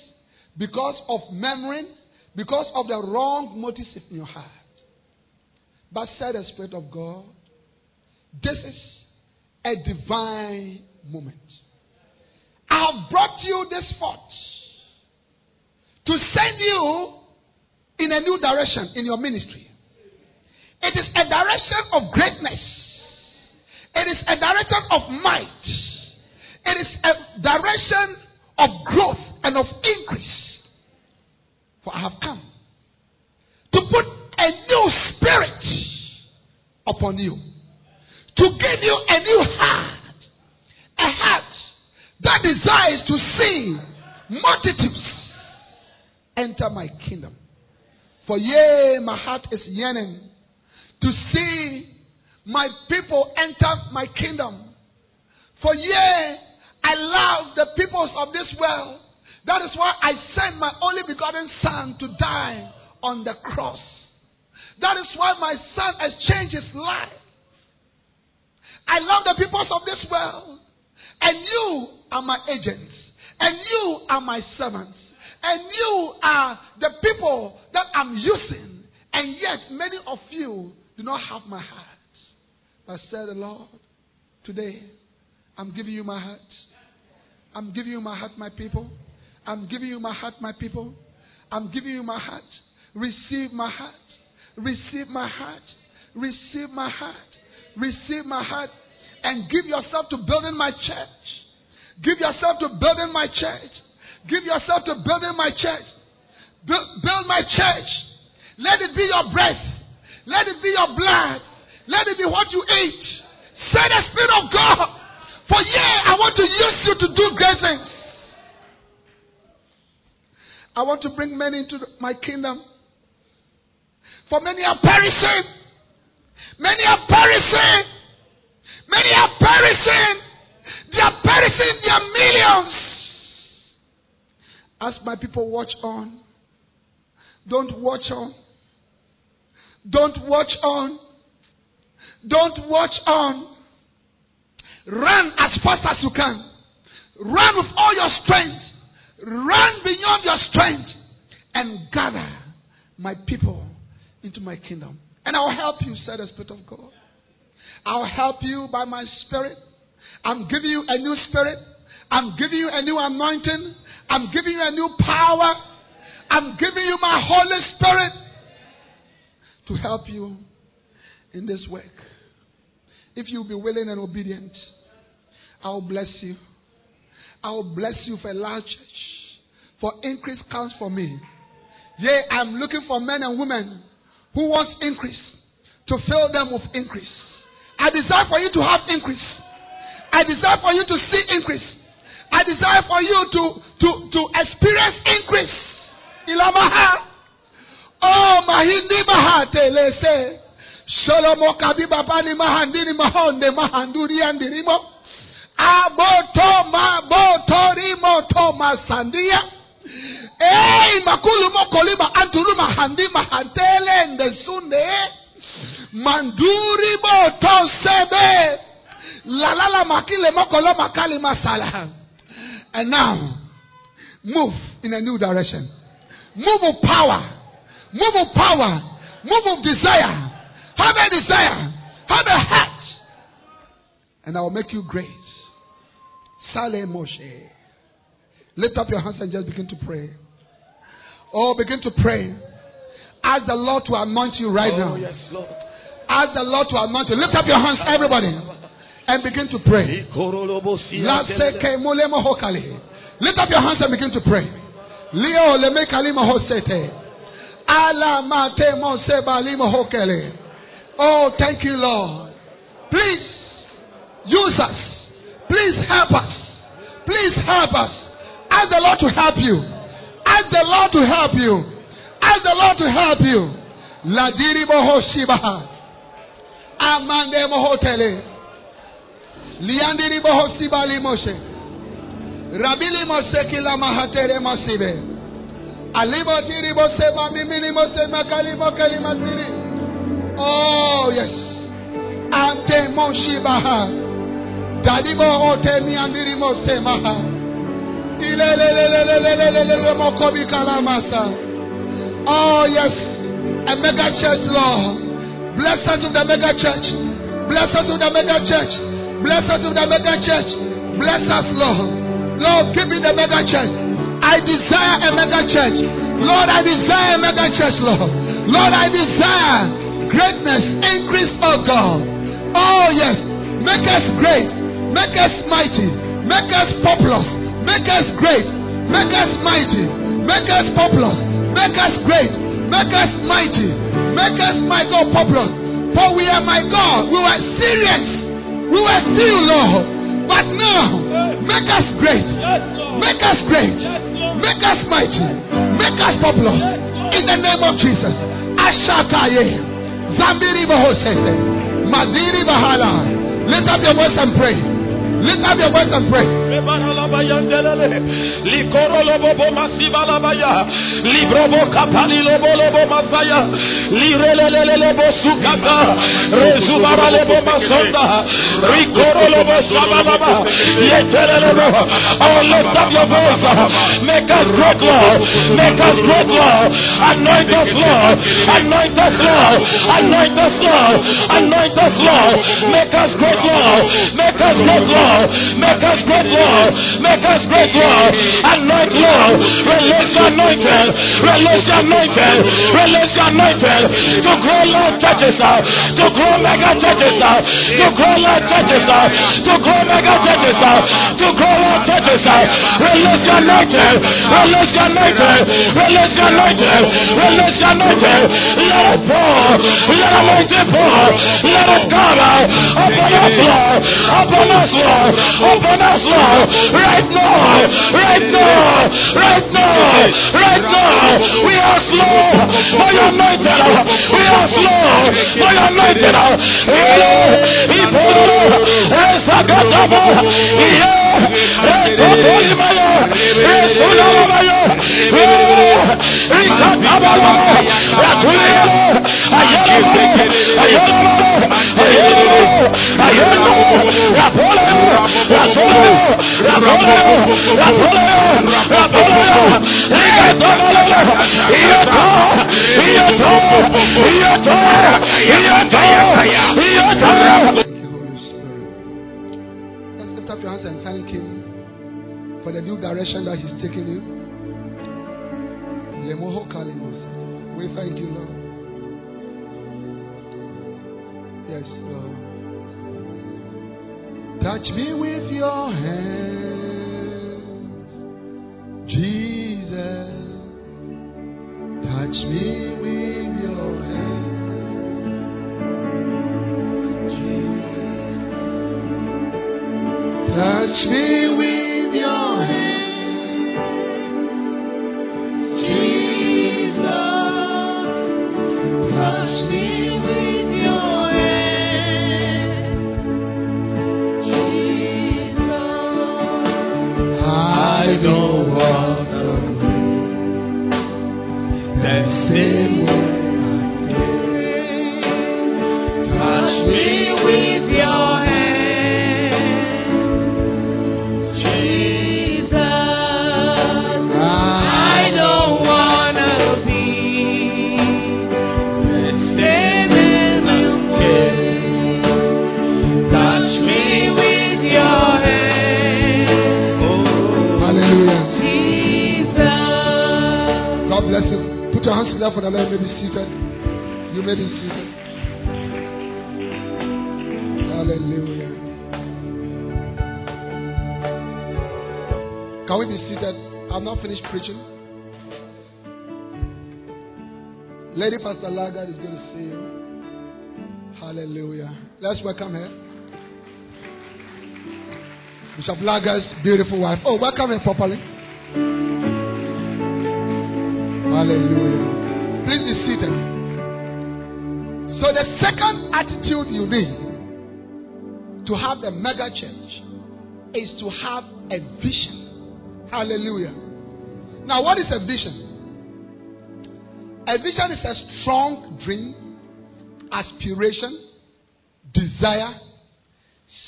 because of memory, because of the wrong motives in your heart. But said the Spirit of God, this is a divine moment. I have brought you this forth to send you in a new direction in your ministry. It is a direction of greatness. It is a direction of might. It is a direction of growth and of increase. For I have come to put a new spirit upon you, to give you a new heart, a heart that desires to see multitudes enter my kingdom. For yea, my heart is yearning to see my people enter my kingdom. For yea, I love the peoples of this world. That is why I sent my only begotten Son to die on the cross. That is why my Son has changed his life. I love the peoples of this world. And you are my agents. And you are my servants. And you are the people that I'm using. And yet, many of you do not have my heart. But said the Lord, today, I'm giving you my heart. I'm giving you my heart, my people. I'm giving you my heart, my people. I'm giving you my heart. Receive my heart. Receive my heart. Receive my heart. Receive my heart. And give yourself to building my church. Give yourself to building my church. Give yourself to building my church. Build, build my church. Let it be your breath. Let it be your blood. Let it be what you eat. Say the Spirit of God. For yeah, I want to use you to do great things. I want to bring many into my kingdom. For many are perishing. Many are perishing. Many are perishing. They are perishing their millions. As my people watch on, don't watch on. Don't watch on. Don't watch on. Run as fast as you can. Run with all your strength. Run beyond your strength and gather my people into my kingdom. And I'll help you, said the Spirit of God. I'll help you by my Spirit. I'm giving you a new spirit. I'm giving you a new anointing. I'm giving you a new power. I'm giving you my Holy Spirit to help you in this work. If you'll be willing and obedient, I'll bless you. I'll bless you for a large church. For increase counts for me. Yea, I'm looking for men and women who wants increase to fill them with increase. I desire for you to have increase. I desire for you to see increase. I desire for you to, to, to experience increase. Ilamaha. Oh, mahindi mahate lese. Sholomo kabiba bani mahandini mahonde mahanduri andirimo. Aboto ma botorimo to masandia. Ei makulu mokolima antulu mahandi mahantele ndesunde. Manduri boto sebe. Lalala makile mokolo makali masala. And now, move in a new direction. Move of power. Move of power. Move of desire. Have a desire. Have a heart. And I will make you great. Sale Moshe. Lift up your hands and just begin to pray. Oh, begin to pray. Ask the Lord to anoint you right Oh, now. yes, Lord. Ask the Lord to anoint you. Lift up your hands, everybody, and begin to pray. Laseke mulemo hokale. Lift up your hands and begin to pray. Leo leme kalima hosete. Ala mate mose balimo hokele. Oh, thank you, Lord. Please use us. Please help us. Please help us. Ask the Lord to help you. Ask the Lord to help you. Ask the Lord to help you. Ladiri moho shibaha. Amande mohotele. Liandiri moho sibali moshe. Rabili mose kila mahatere masibe. Alimo tiri mose mamimini mose makali mokali masiri. Oh yes. Ante moshibaha. Dadibo ote miandiri mose maha. Oh, yes. A mega church, Lord. Bless us with the mega church. Bless us with the mega church. Bless us with the mega church. Bless us, Lord. Lord, give me the mega church. I desire a mega church. Lord, I desire a mega church, Lord. Lord, I desire greatness, increase, oh God. Oh, yes. Make us great. Make us mighty. Make us populous. Make us great. Make us mighty. Make us populous. Make us great. Make us mighty. Make us, my God, populous. For we are, my God, we were serious. We were still, Lord. But now, make us great. Make us great. Make us mighty. Make us populous. In the name of Jesus. Ashakaye. Zambiri Bahosete. Madiri Bahala. Lift up your voice and pray. Lift up your voice and pray. Oh, lift up your voice. Make us great, Lord. Make us great, Lord. Anoint us, Lord. Anoint us, Lord. Anoint us, Lord. Anoint us, Lord. Make us great, Lord. Make us great, Lord. Make us great, Make us great, Lord. Anoint, Lord. Release your anointing. Release your anointing. Release your anointing. To grow Lord churches. To grow mega churches. To grow Lord churches. To grow mega churches. To grow Lord churches. Release your anointing. Release your anointing. Release your anointing. Release your anointing. Let it pour. Let anointing pour. Let it come. Upon us, Lord. Upon us, Lord. Upon us, Lord. Right now. Right now. Right now. Right now. We are slow. For your anointed. We are slow. For your anointed. Ipolo. Esakataba. Yeah. Ekotolimaya. Let's lift up your hands and thank Him for the new direction that He's taking you. We thank you, Lord. Yes, Lord. Touch me with your hands, Jesus. Touch me with your hands. Jesus. Touch me with your hand, Jesus. Touch me Lady Pastor Lagarde is going to say, Hallelujah. Let's welcome her. Bishop Lagarde's beautiful wife. Oh, welcome her properly. Hallelujah. Please be seated. So, the second attitude you need to have a mega church is to have a vision. Hallelujah. Now, what is a vision? A vision is a strong dream, aspiration, desire,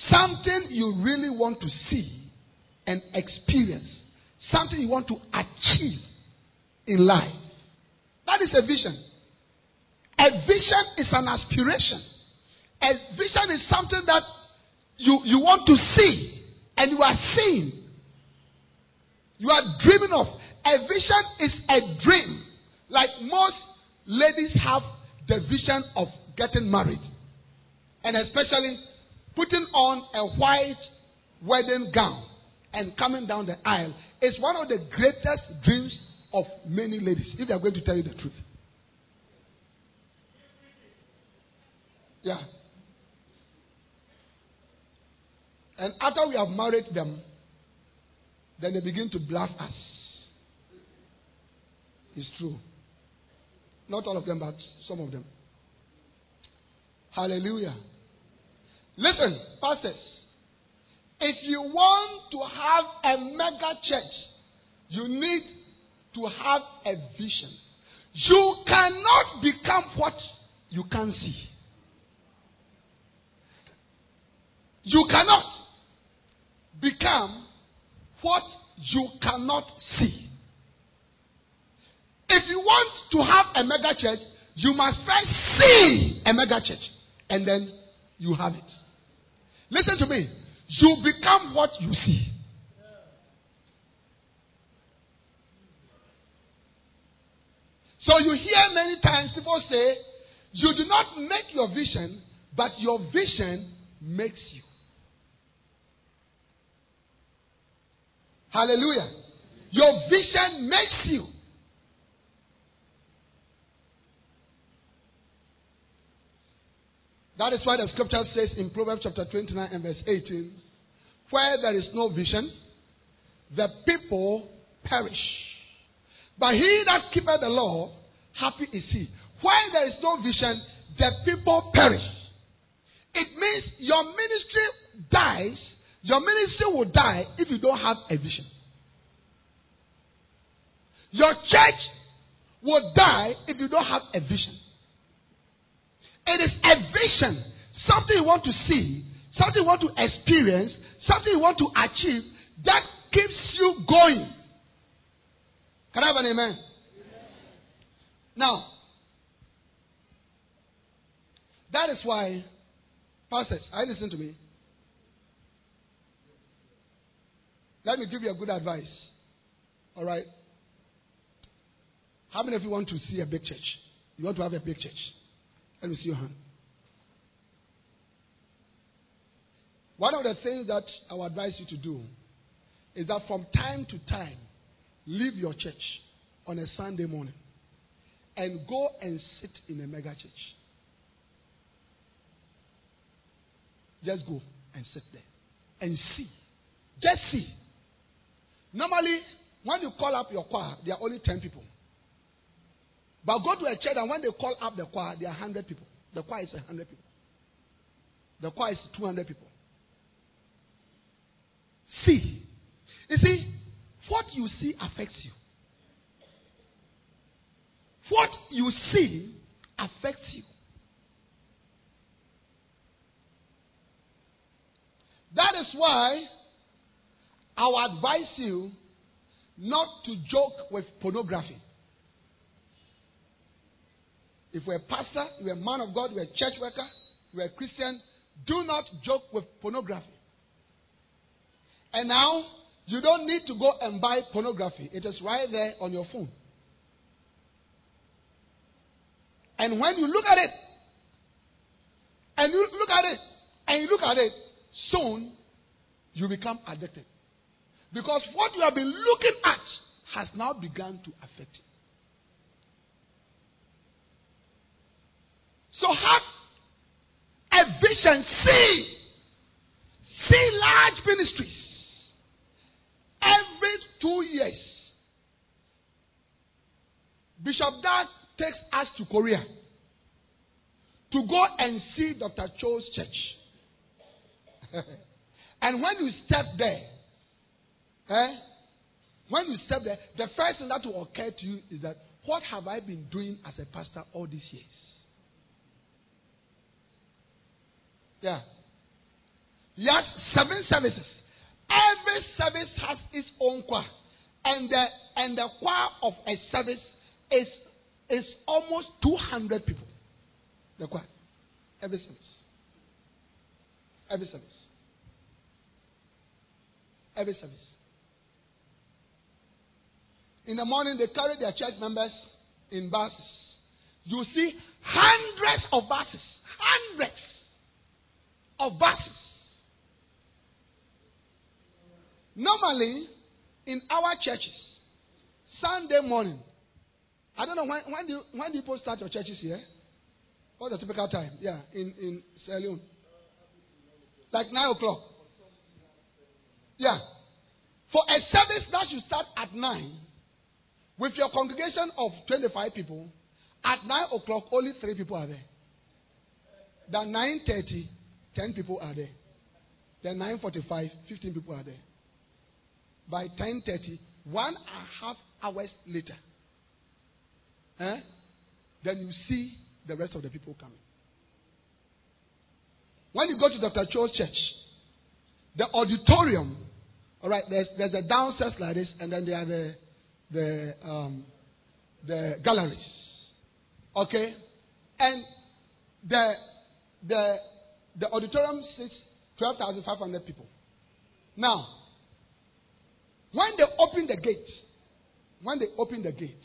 something you really want to see and experience, something you want to achieve in life. That is a vision. A vision is an aspiration. A vision is something that you, you want to see and you are seeing. You are dreaming of. A vision is a dream. Like most ladies have the vision of getting married. And especially putting on a white wedding gown and coming down the aisle is one of the greatest dreams of many ladies, if they are going to tell you the truth. Yeah. And after we have married them, then they begin to bluff us. It's true. Not all of them, but some of them. Hallelujah. Listen, pastors. If you want to have a mega church, you need to have a vision. You cannot become what you can't see. You cannot become what you cannot see. If you want to have a mega church, you must first see a mega church and then you have it. Listen to me. You become what you see. So you hear many times people say, you do not make your vision, but your vision makes you. Hallelujah. Your vision makes you. That is why the scripture says in Proverbs chapter 29 and verse 18 where there is no vision, the people perish. But he that keepeth the law, happy is he. When there is no vision, the people perish. It means your ministry dies, your ministry will die if you don't have a vision. Your church will die if you don't have a vision. It is a vision, something you want to see, something you want to experience, something you want to achieve that keeps you going. Can I have an amen? amen. Now, that is why, pastors, I listen to me. Let me give you a good advice. All right? How many of you want to see a big church? You want to have a big church? Let me see your hand. One of the things that I would advise you to do is that from time to time, leave your church on a Sunday morning and go and sit in a mega church. Just go and sit there and see. Just see. Normally, when you call up your choir, there are only 10 people. But go to a church and when they call up the choir, there are 100 people. The choir is 100 people. The choir is 200 people. See. You see, what you see affects you. What you see affects you. That is why I will advise you not to joke with pornography. If you're a pastor, you're a man of God, you're a church worker, you're a Christian, do not joke with pornography. And now, you don't need to go and buy pornography, it is right there on your phone. And when you look at it, and you look at it, and you look at it, soon you become addicted. Because what you have been looking at has now begun to affect you. So have a vision. See. See large ministries. Every two years, Bishop Dag takes us to Korea to go and see Dr. Cho's church. and when you step there, eh, when you step there, the first thing that will occur to you is that what have I been doing as a pastor all these years? Yeah. He has seven services. Every service has its own choir. And the and the choir of a service is It's almost 200 people. The choir. Every service. Every service. Every service. In the morning, they carry their church members in buses. You see hundreds of buses. Hundreds of buses. Normally, in our churches, Sunday morning, I don't know when, when, do, when do you start your churches here? What's the typical time? Yeah, in, in Sierra Leone. Like 9 o'clock. Yeah. For a service that should start at 9, with your congregation of 25 people, at 9 o'clock, only 3 people are there. Then 9.30, 10 people are there. Then 9.45, 15 people are there. By 10.30, one and a half hours later, eh, then you see the rest of the people coming. When you go to Dr. Cho's church, the auditorium, all right, there's, there's a downstairs like this, and then there are the, the, um, the galleries. Okay? And the, the, the auditorium seats 12,500 people. Now, when they open the gate, when they open the gate,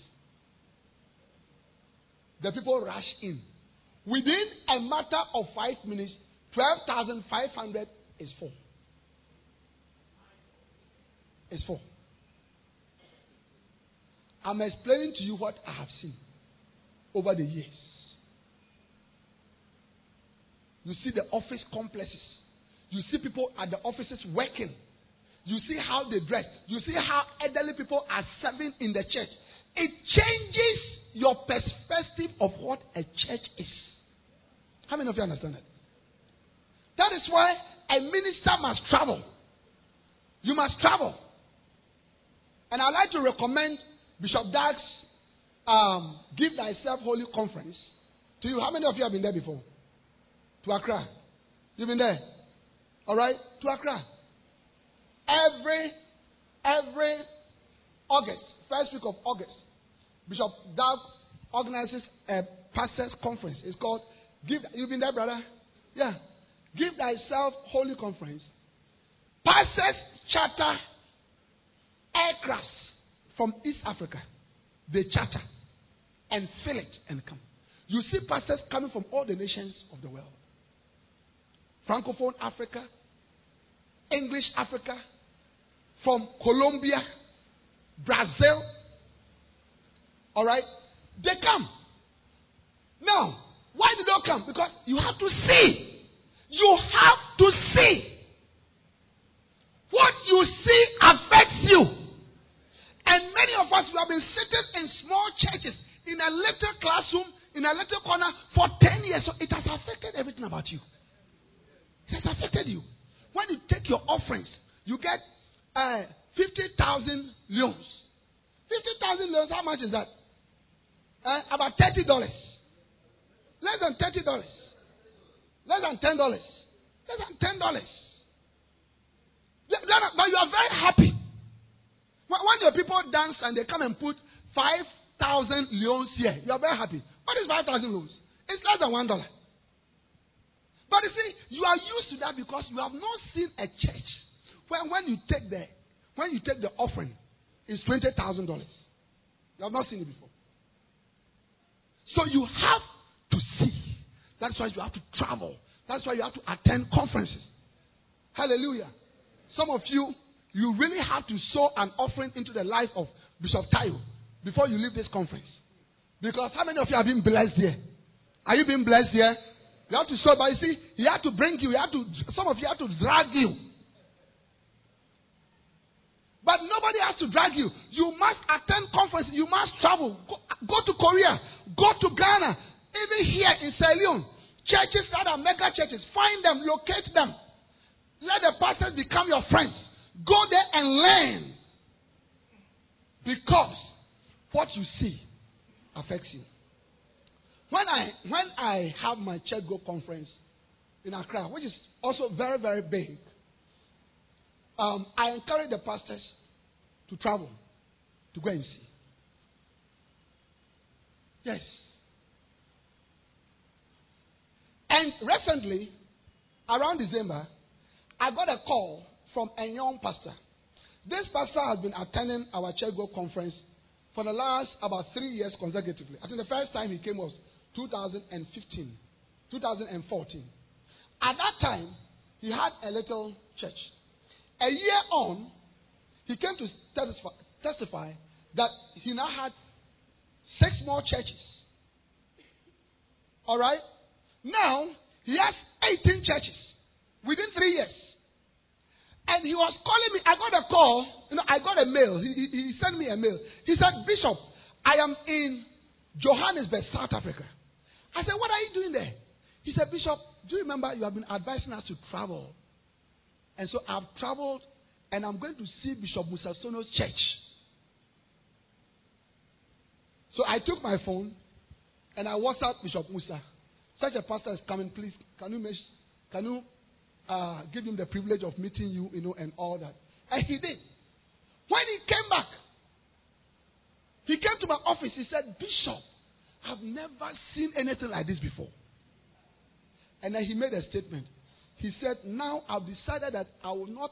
the people rush in. Within a matter of five minutes, 12,500 is full. Is full. I'm explaining to you what I have seen over the years. You see the office complexes. You see people at the offices working. You see how they dress. You see how elderly people are serving in the church. It changes your perspective of what a church is. How many of you understand that? That is why a minister must travel. You must travel. And I'd like to recommend Bishop Dag's um, Give Thyself Holy Conference to you. How many of you have been there before? To Accra. You've been there? All right? To Accra. Every, every August, first week of August, Bishop Dag organizes a pastors conference. It's called Give. You've been there, brother? Yeah. Give Thyself Holy Conference. Pastors charter aircrafts from East Africa. They charter and fill it and come. You see pastors coming from all the nations of the world Francophone Africa, English Africa, from Colombia, Brazil. All right? They come. Now, why did they come? Because you have to see. You have to see. What you see affects you. And many of us who have been sitting in small churches, in a little classroom, in a little corner for 10 years. So it has affected everything about you. It has affected you. When you take your offerings, you get uh, 50,000 leones. 50,000 leones, how much is that? Uh, about $30. Less than $30. Less than $10. Less than $10. But you are very happy. When your people dance and they come and put 5,000 leones here, you are very happy. What is 5,000 leones? It's less than $1. But you see, you are used to that because you have not seen a church when, when you take the when you take the offering, it's twenty thousand dollars. You have not seen it before. So you have to see. That's why you have to travel. That's why you have to attend conferences. Hallelujah. Some of you, you really have to sow an offering into the life of Bishop Tayo before you leave this conference. Because how many of you have been blessed here? Are you being blessed here? You have to sow, but you see, he had to bring you, he had to, some of you have to drag you. But nobody has to drag you. You must attend conferences. You must travel. Go, go to Korea. Go to Ghana. Even here in Sierra Leone. Churches that are mega churches. Find them. Locate them. Let the pastors become your friends. Go there and learn. Because what you see affects you. When I when I have my church growth conference in Accra, which is also very, very big, um, I encourage the pastors to travel to go and see. Yes. And recently, around December, I got a call from a young pastor. This pastor has been attending our church growth conference for the last about three years consecutively. I think the first time he came was 2015, 2014. At that time, he had a little church. A year on, he came to testify, testify that he now had six more churches. All right? Now, he has 18 churches within three years. And he was calling me. I got a call. You know, I got a mail. He, he, he sent me a mail. He said, Bishop, I am in Johannesburg, South Africa. I said, What are you doing there? He said, Bishop, do you remember you have been advising us to travel? And so I've traveled and I'm going to see Bishop Mosa Sono's church. So I took my phone and I WhatsApp Bishop Mosa. Such a pastor is coming, please. Can you, can you uh, give him the privilege of meeting you, you know, and all that? And he did. When he came back, he came to my office. He said, Bishop, I've never seen anything like this before. And then he made a statement. He said, Now I've decided that I will not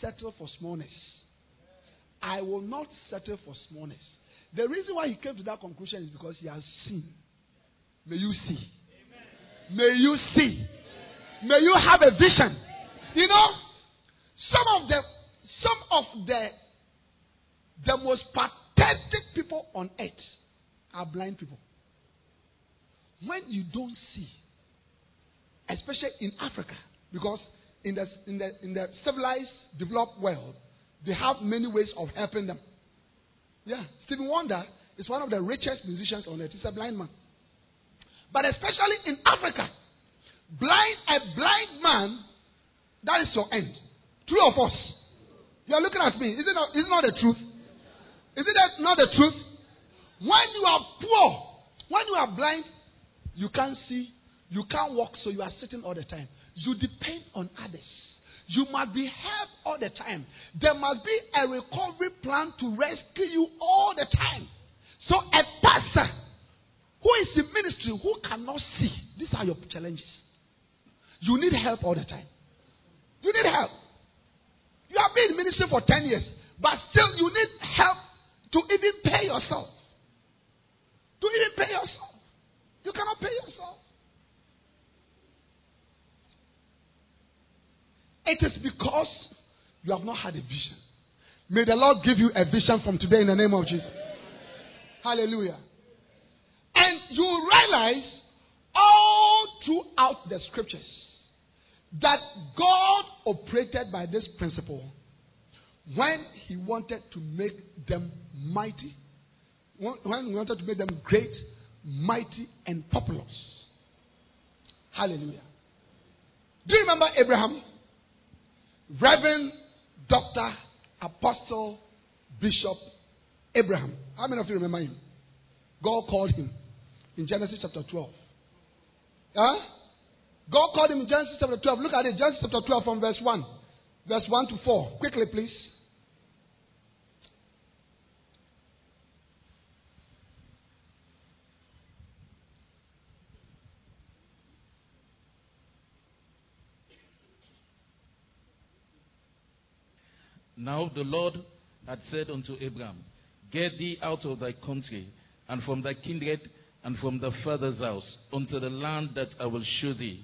settle for smallness. I will not settle for smallness. The reason why he came to that conclusion is because he has seen. May you see. May you see. May you have a vision. You know, some of the some of the the most pathetic people on earth are blind people. When you don't see, especially in Africa, because in the in the in the civilized, developed world, they have many ways of helping them. Yeah, Stevie Wonder is one of the richest musicians on earth. He's a blind man. But especially in Africa, blind a blind man, that is your end. True of us. You are looking at me. Is it not, is it not the truth? Is it not the truth? When you are poor, when you are blind, you can't see, you can't walk, so you are sitting all the time. You depend on others. You must be helped all the time. There must be a recovery plan to rescue you all the time. So a pastor who is in ministry who cannot see, these are your challenges. You need help all the time. You need help. You have been in ministry for 10 years, but still you need help to even pay yourself. To even pay yourself. You cannot pay yourself. It is because you have not had a vision. May the Lord give you a vision from today in the name of Jesus. Hallelujah. And you realize all throughout the scriptures that God operated by this principle when He wanted to make them mighty, when He wanted to make them great, mighty, and populous. Hallelujah. Do you remember Abraham? Reverend Dr. Apostle Bishop Abraham. How many of you remember him? God called him in Genesis chapter 12. Huh? God called him in Genesis chapter 12. Look at it. Genesis chapter 12 from verse 1. Verse 1 to 4. Quickly, please. Now the Lord had said unto Abraham, Get thee out of thy country, and from thy kindred, and from thy father's house, unto the land that I will show thee.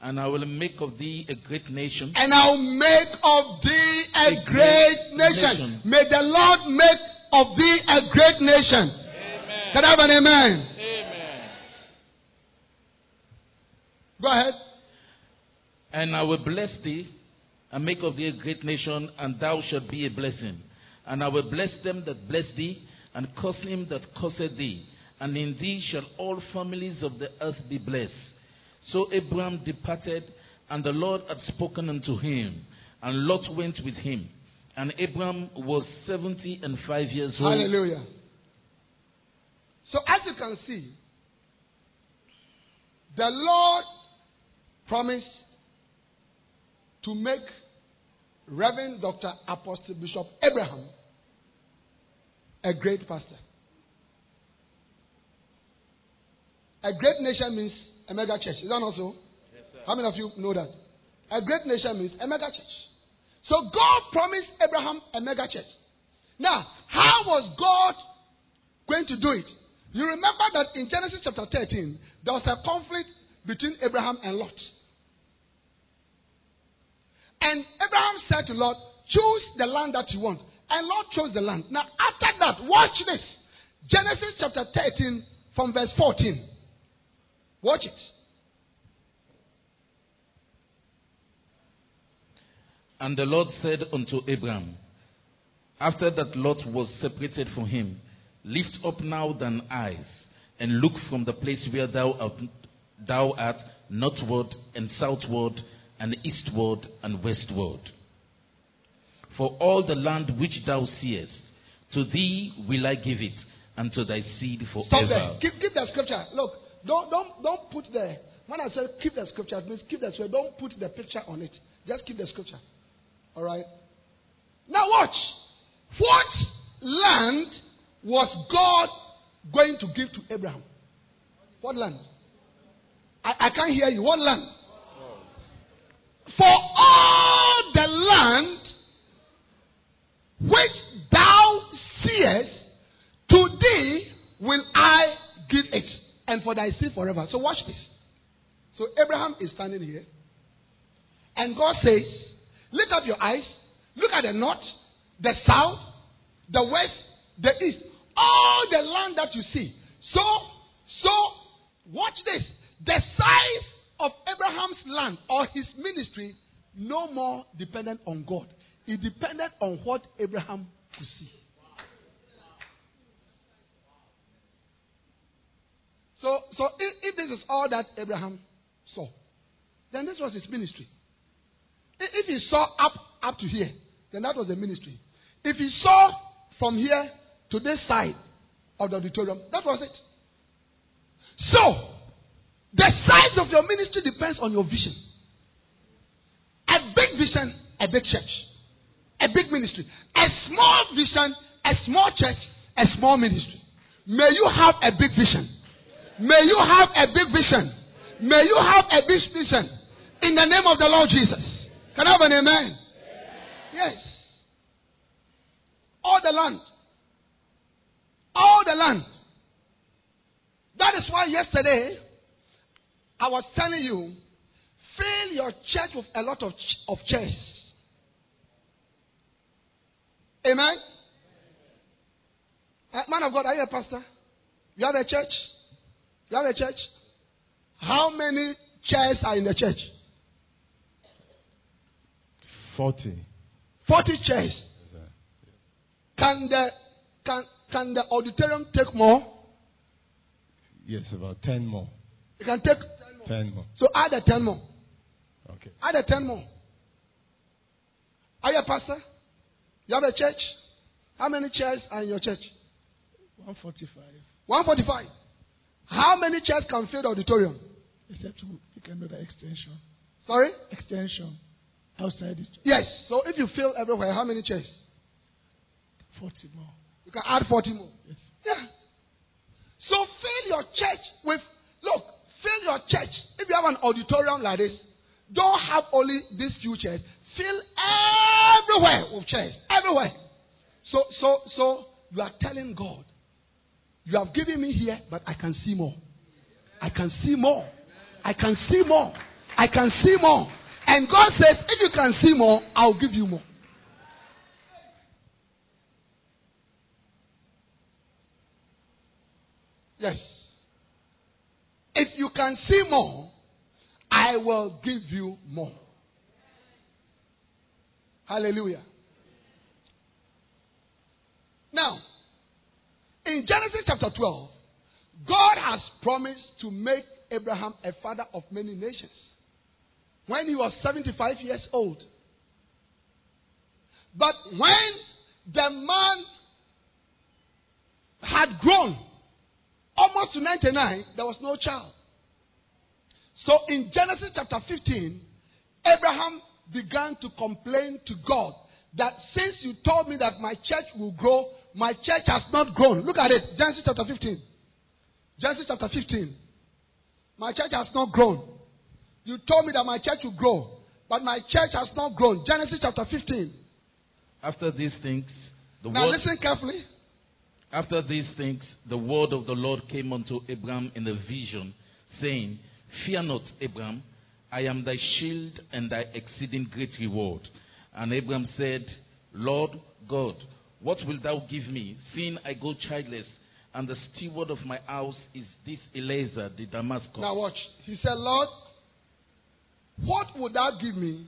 And I will make of thee a great nation. And I'll make of thee a, a great, great nation. nation. May the Lord make of thee a great nation. Amen. Can I have an amen? Amen. Go ahead. And I will bless thee and make of thee a great nation, and thou shalt be a blessing. And I will bless them that bless thee, and curse him that curseth thee. And in thee shall all families of the earth be blessed. So Abraham departed, and the Lord had spoken unto him, and Lot went with him. And Abraham was seventy and five years old. Hallelujah. So as you can see, the Lord promised to make Reverend Dr. Apostle Bishop Abraham a great pastor. A great nation means a mega church. Is that not so? Yes. How many of you know that? A great nation means a mega church. So God promised Abraham a mega church. Now, how was God going to do it? You remember that in Genesis chapter 13, there was a conflict between Abraham and Lot. And Abraham said to Lot, Choose the land that you want. And Lot chose the land. Now, after that, watch this. Genesis chapter 13, from verse 14. Watch it. And the Lord said unto Abraham, after that Lot was separated from him, Lift up now thine eyes, and look from the place where thou art, thou art northward and southward, and eastward and westward. For all the land which thou seest, to thee will I give it, and to thy seed forever. Stop there. Keep, keep the scripture. Look, don't, don't, don't put the. When I say keep the scripture, it means keep the scripture. Don't put the picture on it. Just keep the scripture. All right? Now, watch. What land was God going to give to Abraham? What land? I, I can't hear you. What land? For all the land which thou seest, to thee will I give it, and for thy seed forever. So watch this. So Abraham is standing here, and God says, Lift up your eyes, look at the north, the south, the west, the east, all the land that you see. So, so watch this. The size of Abraham's land or his ministry no more dependent on God. It depended on what Abraham could see. So, so if, if this is all that Abraham saw, then this was his ministry. If he saw up up to here, then that was the ministry. If he saw from here to this side of the auditorium, that was it. So, the size of your ministry depends on your vision. A big vision, a big church. A big ministry. A small vision, a small church, a small ministry. May you have a big vision. May you have a big vision. May you have a big vision. In the name of the Lord Jesus. Can I have an amen? Yes. All the land. All the land. That is why yesterday I was telling you, fill your church with a lot of, ch- of chairs. Amen? Uh, man of God, are you a pastor? You have a church? You have a church? How many chairs are in the church? 40. 40 chairs. Can the, can, can the auditorium take more? Yes, about 10 more. It can take 10 more. So add a 10 more. Okay. Add a 10 more. Are you a pastor? You have a church? How many chairs are in your church? 145. 145. How many chairs can fill the auditorium? Except you can do the extension. Sorry? Extension outside it. Yes. So if you fill everywhere, how many chairs? 40 more. You can add 40 more. Yes. Yeah. So fill your church with, look, fill your church. If you have an auditorium like this, don't have only these few chairs. Fill everywhere with chairs. Everywhere. So, so, so you are telling God, you have given me here, but I can see more. I can see more. I can see more. I can see more. And God says, if you can see more, I'll give you more. Yes. If you can see more, I will give you more. Hallelujah. Now, in Genesis chapter 12, God has promised to make Abraham a father of many nations when he was 75 years old. But when the man had grown almost to 99, there was no child. So in Genesis chapter 15, Abraham began to complain to God that since you told me that my church will grow, my church has not grown. Look at it. Genesis chapter 15. Genesis chapter 15. My church has not grown. You told me that my church will grow, but my church has not grown. Genesis chapter 15. After these things, the Now word listen carefully. After these things, the word of the Lord came unto Abram in a vision, saying, Fear not, Abram, I am thy shield and thy exceeding great reward. And Abram said, Lord God, what wilt thou give me, seeing I go childless, and the steward of my house is this Eliezer the Damascus? Now watch. He said, Lord, what would thou give me,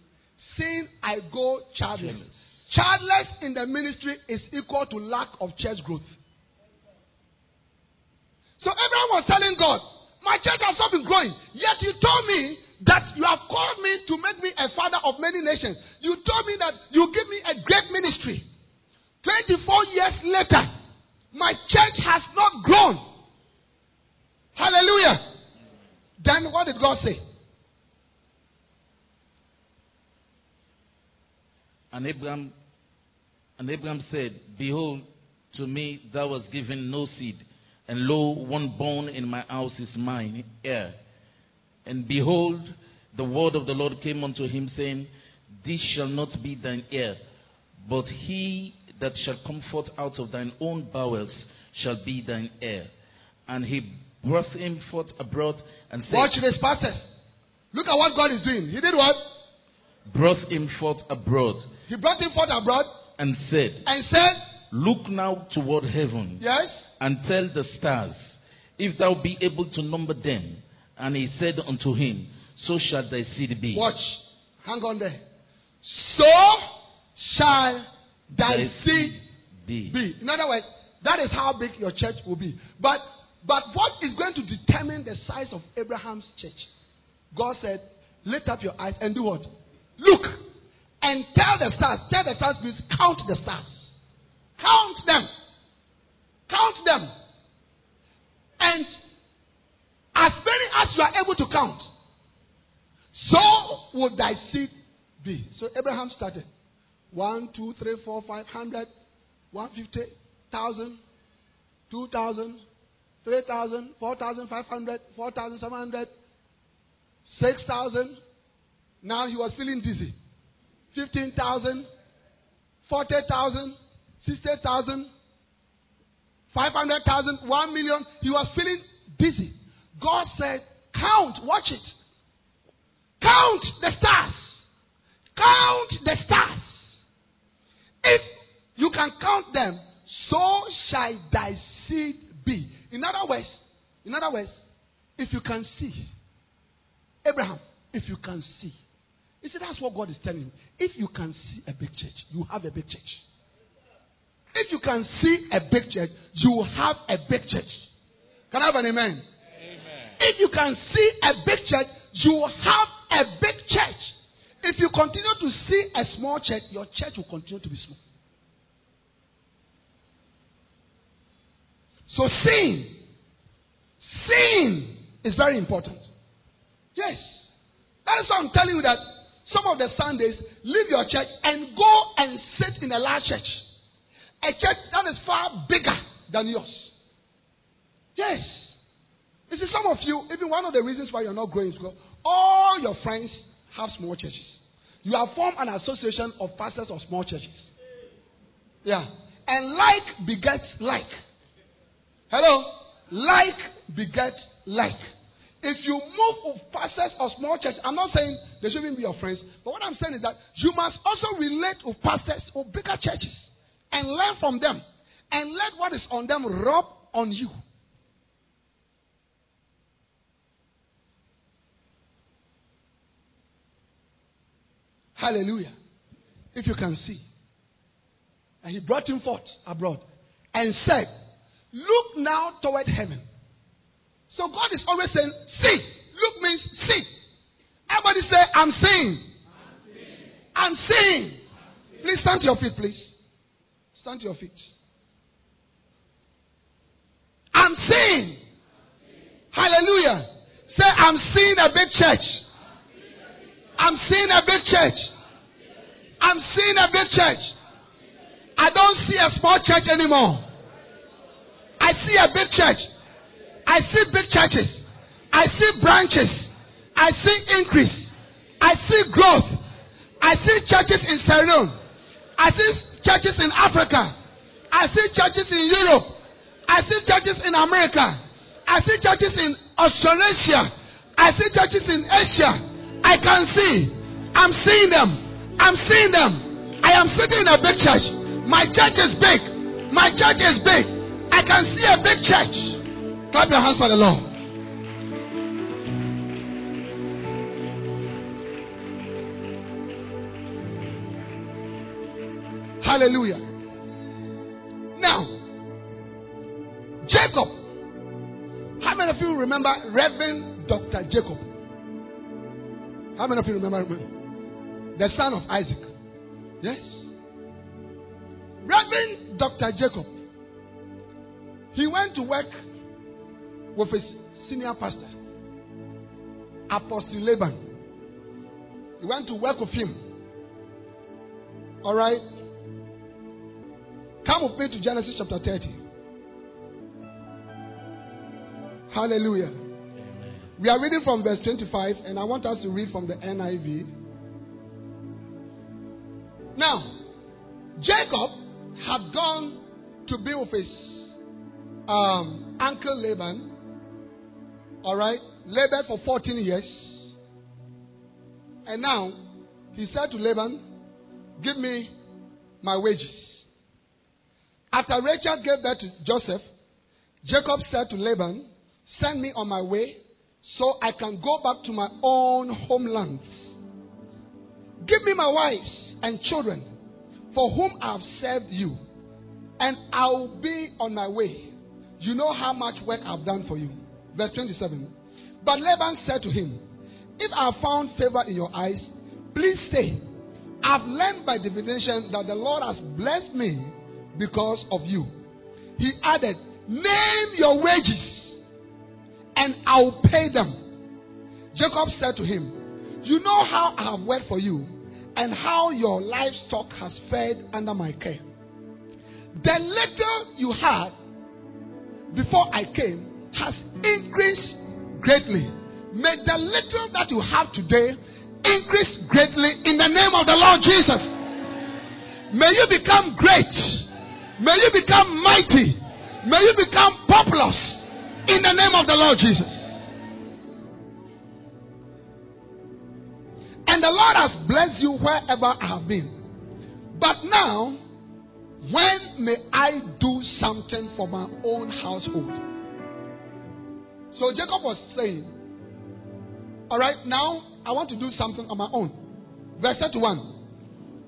seeing I go childless? Childless. Childless in the ministry is equal to lack of church growth. So Abraham was telling God, My church has not been growing. Yet you told me that you have called me to make me a father of many nations. You told me that you give me a great ministry. 24 years later, my church has not grown. Hallelujah. Then what did God say? And Abram, and Abram said, Behold, to me thou hast given no seed, and lo, one born in my house is mine heir. And behold, the word of the Lord came unto him, saying, This shall not be thine heir, but he that shall come forth out of thine own bowels shall be thine heir. And he brought him forth abroad and said, Watch this, pastors. Look at what God is doing. He did what? brought him forth abroad He brought him forth abroad and said, and said, Look now toward heaven Yes, and tell the stars, if thou be able to number them. And he said unto him, So shall thy seed be. watch. Hang on there. So shall thy Thy seed be. be. In other words, that is how big your church will be. But but what is going to determine the size of Abraham's church? God said, Lift up your eyes and do what? Look and tell the stars. Tell the stars means count the stars. Count them. Count them. And as many as you are able to count, so would thy seed be. So Abraham started. One, two, three, four, five hundred, one fifty, thousand, two thousand, three thousand, four thousand five hundred, four thousand seven hundred, six thousand. Now he was feeling dizzy. Fifteen thousand, forty thousand, sixty thousand, five hundred thousand, one million. He was feeling dizzy. God said, Count, watch it. Count the stars. Count the stars. If you can count them, so shall thy seed be. In other words, in other words, if you can see, Abraham, if you can see, you see that's what God is telling you. If you can see a big church, you have a big church. If you can see a big church, you have a big church. Can I have an amen? If you can see a big church, you have a big church. If you continue to see a small church, your church will continue to be small. So seeing, seeing is very important. Yes. That is why I'm telling you that some of the Sundays, leave your church and go and sit in a large church. A church that is far bigger than yours. Yes. You see, some of you, even one of the reasons why you're not growing is because all your friends have small churches. You have formed an association of pastors of small churches. Yeah. And like begets like. Hello? Like begets like. If you move with pastors of small churches, I'm not saying they shouldn't be your friends, but what I'm saying is that you must also relate with pastors of bigger churches and learn from them and let what is on them rub on you. Hallelujah. If you can see. And he brought him forth abroad and said, Look now toward heaven. So God is always saying, See. Look means see. Everybody say, I'm seeing. I'm seeing. Please stand to your feet, please. Stand to your feet. I'm seeing. Hallelujah. Say, I'm seeing a big church. I'm seeing a big church. I'm seeing a big church. I don't see a small church anymore. I see a big church. I see big churches. I see branches. I see increase. I see growth. I see churches in Leone. I see churches in Africa. I see churches in Europe. I see churches in America. I see churches in Australasia. I see churches in Asia. I can see. I'm seeing them. I'm seeing them. I am sitting in a big church. My church is big. My church is big. I can see a big church. Clap your hands for the Lord. Hallelujah. Now, Jacob. How many of you remember Reverend Dr. Jacob? How many of you remember him? The son of Isaac. Yes. Reverend Dr. Jacob. He went to work with his senior pastor, Apostle Laban. He went to work with him. All right. Come with me to Genesis chapter 30. Hallelujah. We are reading from verse 25, and I want us to read from the NIV. Now, Jacob had gone to be with his um, uncle Laban. All right, Laban for 14 years. And now, he said to Laban, Give me my wages. After Rachel gave birth to Joseph, Jacob said to Laban, Send me on my way so I can go back to my own homeland. Give me my wives and children for whom I have served you, and I will be on my way. You know how much work I've done for you. Verse 27. But Laban said to him, If I have found favor in your eyes, please stay. I've learned by divination that the Lord has blessed me because of you. He added, Name your wages and I will pay them. Jacob said to him, You know how I have worked for you, and how your livestock has fed under my care. The little you had before I came has increased greatly. May the little that you have today increase greatly in the name of the Lord Jesus. May you become great. May you become mighty. May you become populous in the name of the Lord Jesus. And the Lord has blessed you wherever I have been. But now, when may I do something for my own household? So Jacob was saying, All right, now I want to do something on my own. Verse 31.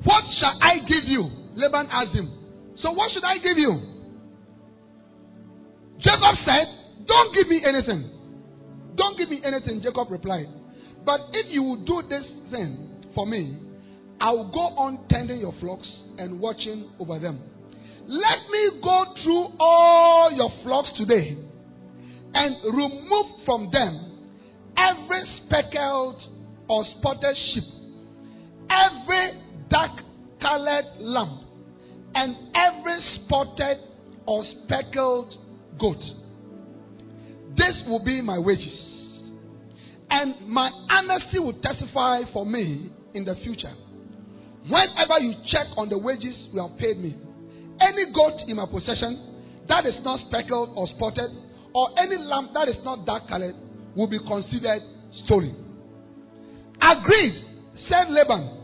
What shall I give you? Laban asked him. So what should I give you? Jacob said, don't give me anything. Don't give me anything, Jacob replied. But if you will do this thing for me, I will go on tending your flocks and watching over them. Let me go through all your flocks today and remove from them every speckled or spotted sheep, every dark colored lamb, and every spotted or speckled goat. This will be my wages. And my honesty will testify for me in the future. Whenever you check on the wages you have paid me, any goat in my possession that is not speckled or spotted, or any lamb that is not dark colored, will be considered stolen. Agreed, said Laban.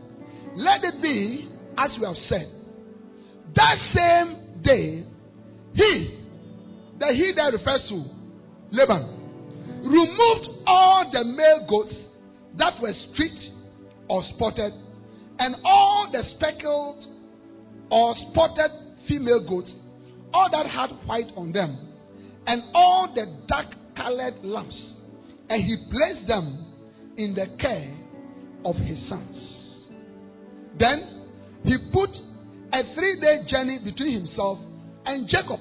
Let it be as we have said. That same day, he, the he that refers to Laban removed all the male goats that were streaked or spotted, and all the speckled or spotted female goats, all that had white on them, and all the dark colored lambs, and he placed them in the care of his sons. Then he put a three day journey between himself and Jacob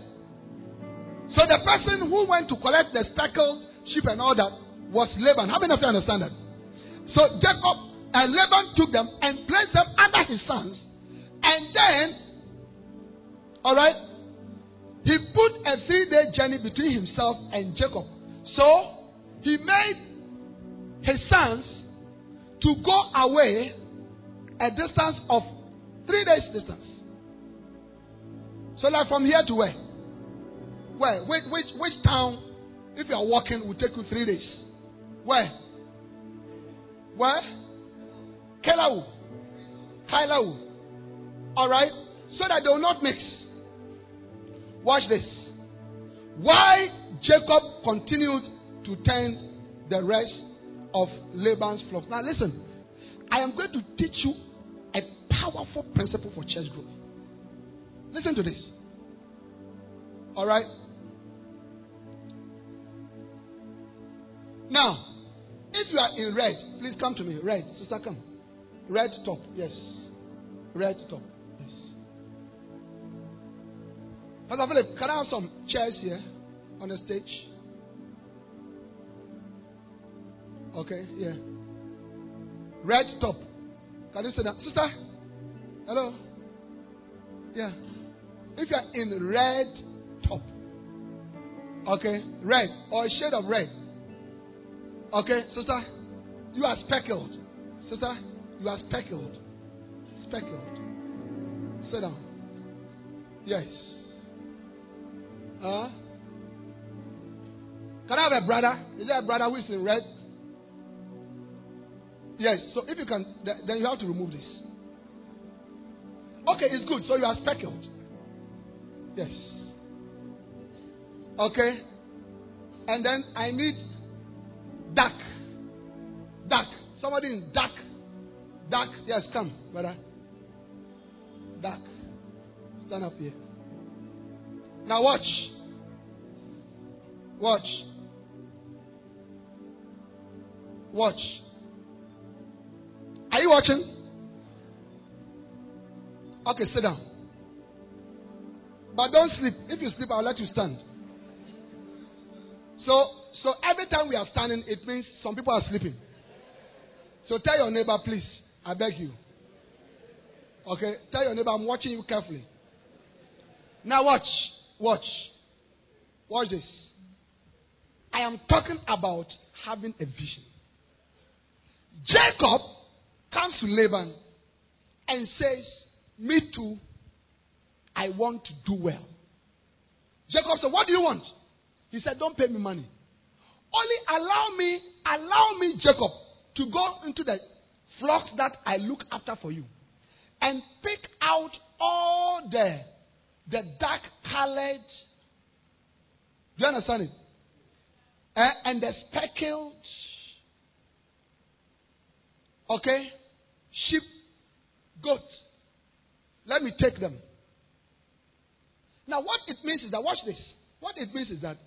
so the person who went to collect the speckled sheep and all that was Laban. How many of you understand that? So Jacob and Laban took them and placed them under his sons. And then, all right, he put a three day journey between himself and Jacob. So he made his sons to go away a distance of three days distance. So like from here to where? Where? Which, which, which town, if you are walking, will take you three days? Where? Where? Kailahun. Kailahun. Alright? So that they will not mix. Watch this. Why Jacob continued to tend the rest of Laban's flock. Now listen, I am going to teach you a powerful principle for church growth. Listen to this. All right? Now, if you are in red, please come to me. Red, sister, come. Red top, yes. Red top, yes. Pastor Philip, can I have some chairs here on the stage? Okay, yeah. Red top. Can you say that? Sister? Hello? Yeah. If you are in red top, okay, red or a shade of red, okay, sister, you are speckled. Sister, you are speckled. Speckled. Sit down. Yes. Uh, can I have a brother? Is there a brother who is in red? Yes. So if you can, then you have to remove this. Okay, it's good. So you are speckled. Yes. Okay. And then I need dark. Dark. Somebody in dark. Dark. Yes, come, brother. Dark. Stand up here. Now watch. Watch. Watch. Are you watching? Okay, sit down. But don't sleep. If you sleep, I'll let you stand. So, so every time we are standing, it means some people are sleeping. So tell your neighbor, please. I beg you. Okay? Tell your neighbor, I'm watching you carefully. Now watch. Watch. Watch this. I am talking about having a vision. Jacob comes to Laban and says, Me too, I want to do well. Jacob said, What do you want? He said, Don't pay me money. Only allow me, allow me, Jacob, to go into the flocks that I look after for you and pick out all the the dark colored. Do you understand it? Eh? And the speckled. Okay? sheep, goats. Let me take them. Now, what it means is that, watch this. What it means is that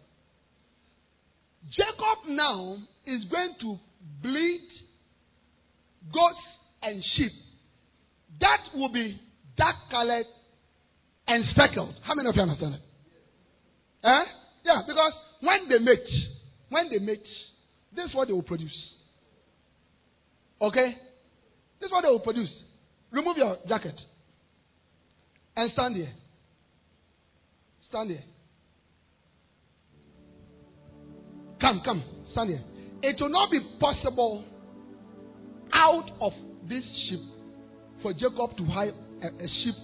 Jacob now is going to bleed goats and sheep. That will be dark colored and speckled. How many of you understand it? Eh? Yeah, because when they mate, when they mate, this is what they will produce. Okay? This is what they will produce. Remove your jacket and stand here. Stand here. Come, come, stand here. It will not be possible out of this sheep for Jacob to hide a, a sheep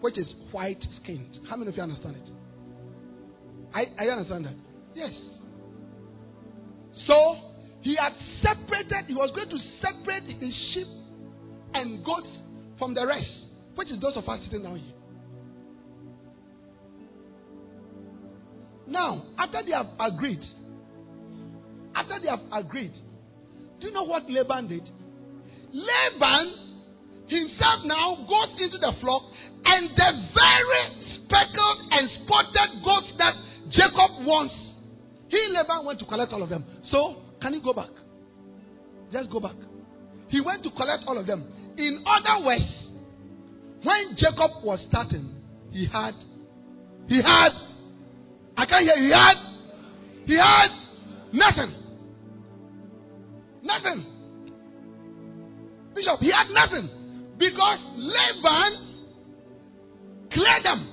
which is white skinned. How many of you understand it? I, I understand that. Yes. So he had separated, he was going to separate his sheep and goats from the rest, which is those of us sitting down here. Now, after they have agreed, after they have agreed, do you know what Laban did? Laban himself now goes into the flock, and the very speckled and spotted goats that Jacob wants, he Laban went to collect all of them. So can you go back? Just go back. He went to collect all of them. In other words, when Jacob was starting, he had, he had, I can't hear, he had, he had nothing. Nothing. Bishop, he had nothing. Because Laban cleared them,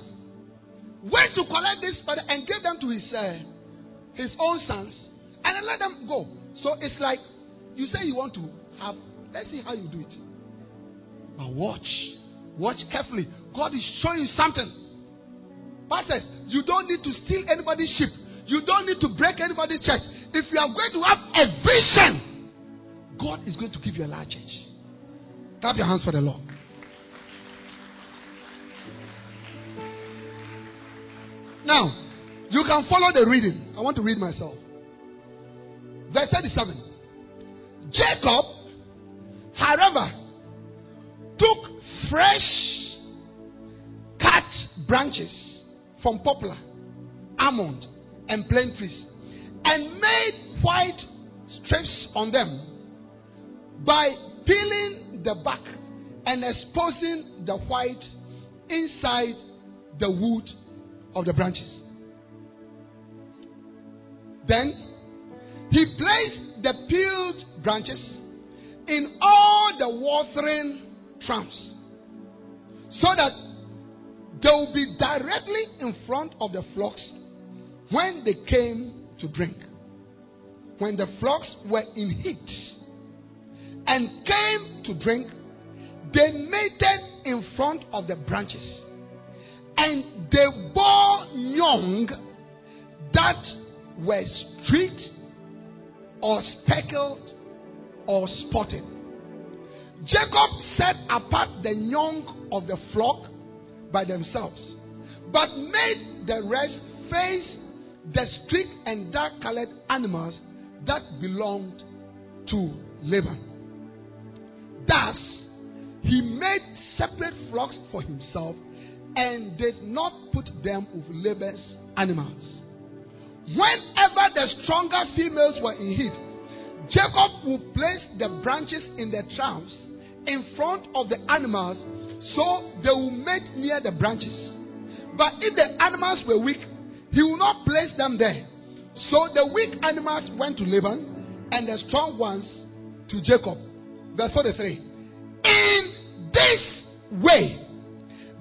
went to collect this father and gave them to his, uh, his own sons And then let them go. So it's like you say you want to have, let's see how you do it. But watch. Watch carefully. God is showing you something. Pastors, you don't need to steal anybody's sheep. You don't need to break anybody's church. If you are going to have a vision, God is going to give you a large church. Clap your hands for the Lord. Now, you can follow the reading. I want to read myself. Verse 37. Jacob, however, took fresh cut branches from poplar, almond, and plane trees and made white strips on them by peeling the bark and exposing the white inside the wood of the branches. Then he placed the peeled branches in all the watering troughs so that they will be directly in front of the flocks when they came to drink. When the flocks were in heat and came to drink, they mated in front of the branches and they bore young that were streaked or speckled or spotted. Jacob set apart the young of the flock by themselves, but made the rest face the streaked and dark colored animals that belonged to Laban. Thus, he made separate flocks for himself and did not put them with Laban's animals. Whenever the stronger females were in heat, Jacob would place the branches in the troughs in front of the animals so they will mate near the branches. But if the animals were weak, he will not place them there. So the weak animals went to Laban and the strong ones to Jacob. Verse 43. In this way,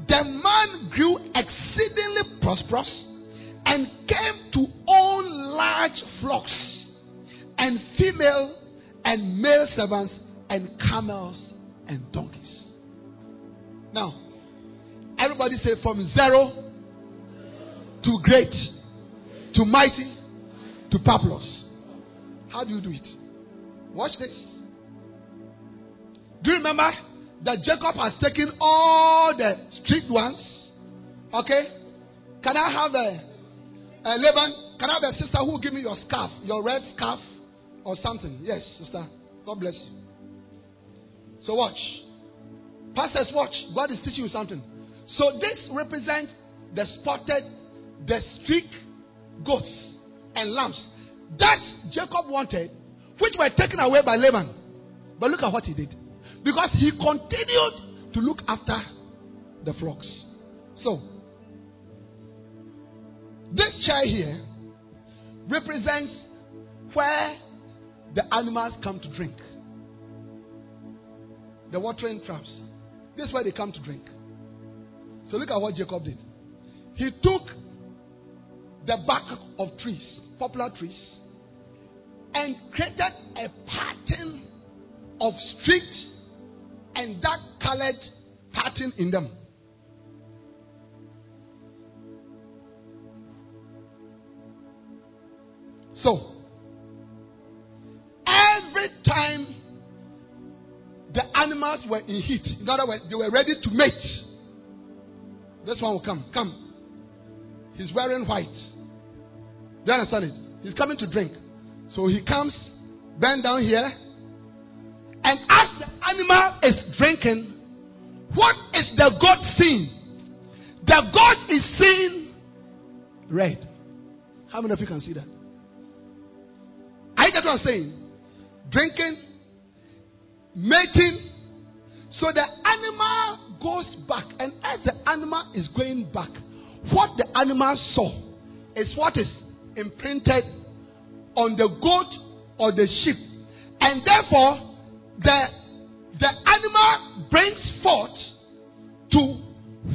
the man grew exceedingly prosperous and came to own large flocks and female and male servants and camels and donkeys. Now, everybody say from zero to great to mighty to populous. How do you do it? Watch this. Do you remember that Jacob has taken all the strict ones? Okay? Can I have a, a Laban? Can I have a sister who will give me your scarf, your red scarf or something? Yes, sister. God bless you. So watch. Pastors, watch. God is teaching you something. So this represents the spotted, the streaked goats and lambs that Jacob wanted, which were taken away by Laban. But look at what he did. Because he continued to look after the flocks. So, this chair here represents where the animals come to drink. The watering troughs. This is where they come to drink. So look at what Jacob did. He took the bark of trees, poplar trees, and created a pattern of streaked and dark colored pattern in them. So, every time the animals were in heat, in other words, they were ready to mate, this one will come. Come. He's wearing white. Do you understand it? He's coming to drink. So he comes, bend down here, and as the animal is drinking, what is the God seeing? The God is seeing red. How many of you can see that? I get what I'm saying. Drinking, mating. So the animal goes back, and as the animal is going back, what the animal saw is what is imprinted on the goat or the sheep, and therefore the the animal brings forth to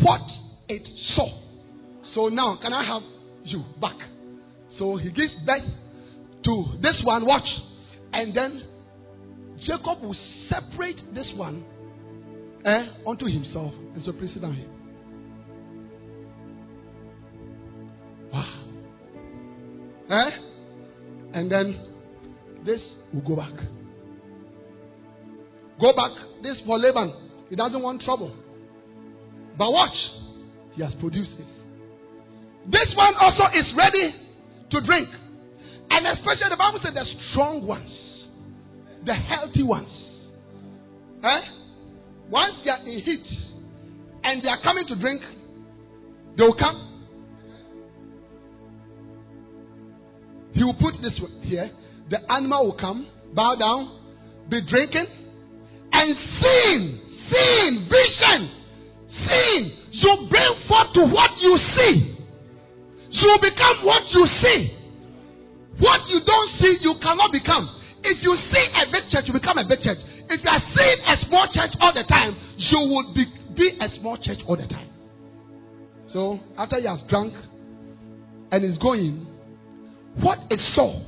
what it saw. So now, can I have you back? So he gives birth to this one, watch. And then Jacob will separate this one eh, unto himself. And so please sit down here. Wow. Eh? And then this will go back. Go back. This for Laban. He doesn't want trouble. But watch. He has produced this. This one also is ready to drink. And especially the Bible said the strong ones, the healthy ones. Eh? Once they are in heat and they are coming to drink, they will come. He will put this here. The animal will come, bow down, be drinking, and seeing, seeing, vision, seeing. You bring forth to what you see. You become what you see. What you don't see, you cannot become. If you see a big church, you become a big church. If you are seeing a small church all the time, you would be, be a small church all the time. So after he has drunk and is going, what it saw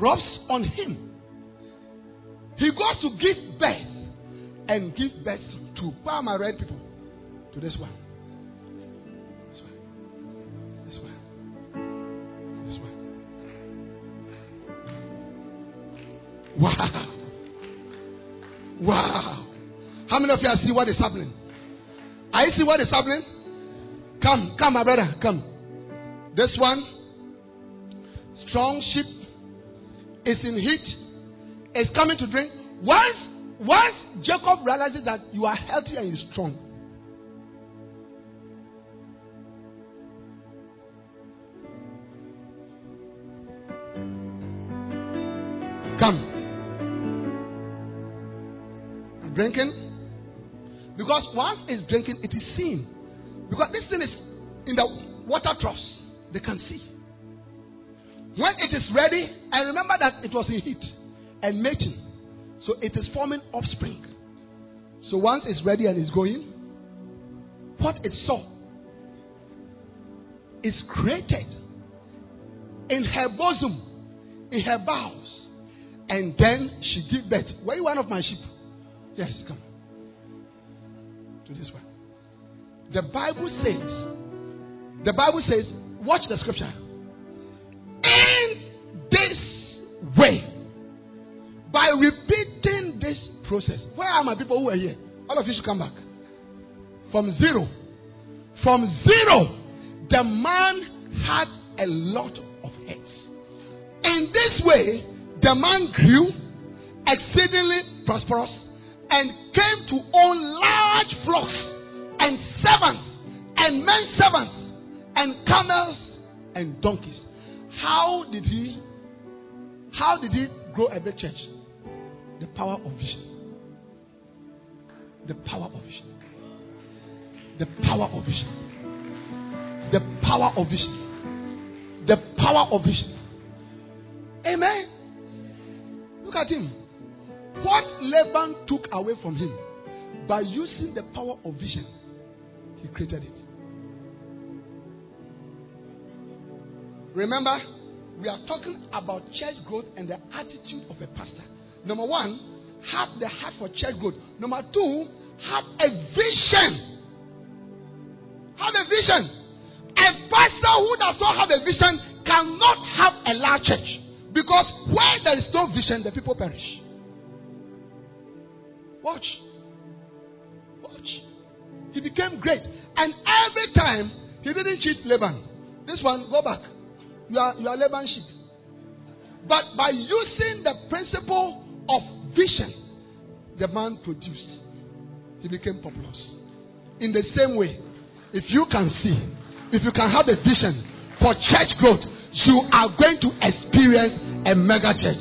rubs on him. He goes to give birth and give birth to am I red people? To this one. Wow. Wow. How many of you see what is happening? Are you see what is happening? Come, come, my brother, come. This one, strong sheep, is in heat, is coming to drink. Once, once Jacob realizes that you are healthy and you're strong, come. Drinking. Because once it's drinking, it is seen. Because this thing is in the water troughs, they can see. When it is ready, and remember that it was in heat and mating, so it is forming offspring. So once it's ready and it's going, what it saw is created in her bosom, in her bowels, and then she gave birth. Were you one of my sheep? Yes, come. To this one. The Bible says, the Bible says, watch the scripture. In this way, by repeating this process, where are my people who are here? All of you should come back. From zero. From zero, the man had a lot of heads. In this way, the man grew exceedingly prosperous and came to own large flocks and servants and men servants and camels and donkeys. How did he how did he grow a big church? The power of vision. The power of vision. The power of vision. The power of vision. The power of vision. Amen. Look at him. What Laban took away from him, by using the power of vision, he created it. Remember, we are talking about church growth and the attitude of a pastor. Number one, have the heart for church growth. Number two, have a vision. Have a vision. A pastor who does not have a vision cannot have a large church. Because where there is no vision, the people perish. Watch. Watch. He became great. And every time he didn't cheat Laban. This one, go back. You are, you are Laban sheep. But by using the principle of vision, the man produced. He became populous. In the same way, if you can see, if you can have a vision for church growth, you are going to experience a mega church.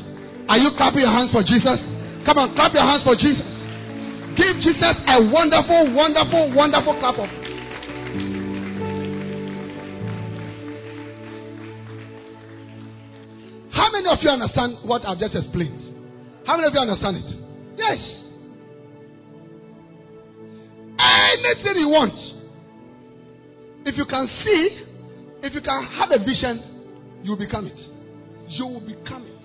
Are you clapping your hands for Jesus? Come on, clap your hands for Jesus. Give Jesus a wonderful, wonderful, wonderful clap of. How many of you understand what I've just explained? How many of you understand it? Yes. Anything you want. If you can see, if you can have a vision, You will become it. You will become it.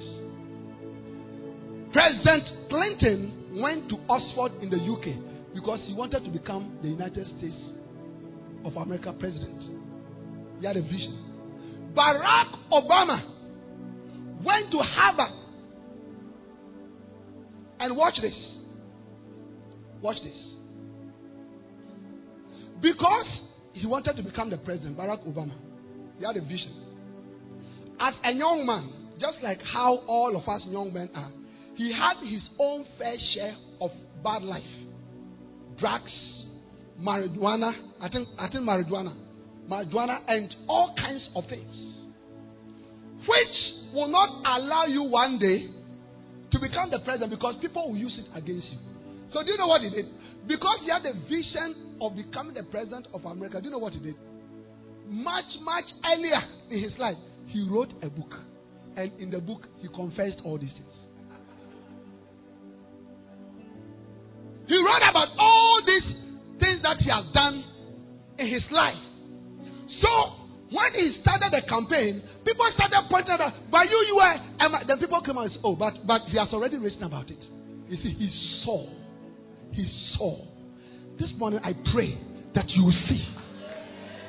President Clinton went to Oxford in the UK because he wanted to become the United States of America president. He had a vision. Barack Obama went to Harvard and watch this. Watch this. Because he wanted to become the president, Barack Obama, he had a vision. As a young man, just like how all of us young men are, he had his own fair share of bad life drugs, marijuana, I think, I think marijuana, marijuana, and all kinds of things, which will not allow you one day to become the president because people will use it against you. So, do you know what he did? Because he had a vision of becoming the president of America, do you know what he did? Much, much earlier in his life, he wrote a book. And in the book, he confessed all these things. He wrote about all these things that he has done in his life. So when he started the campaign, people started pointing out, but you, you were, and then people came out and said, oh, but, but he has already written about it. You see, he saw. He saw. This morning I pray that you will see.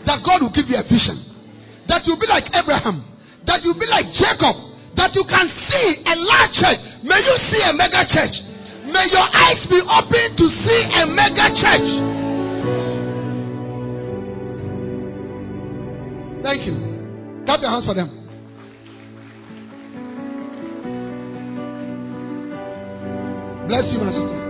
That God will give you a vision. That you'll be like Abraham. That you'll be like Jacob. That you can see a large church. May you see a mega church. May your eyes be open to see a mega church. Thank you. Clap your hands for them. Bless you, my sister.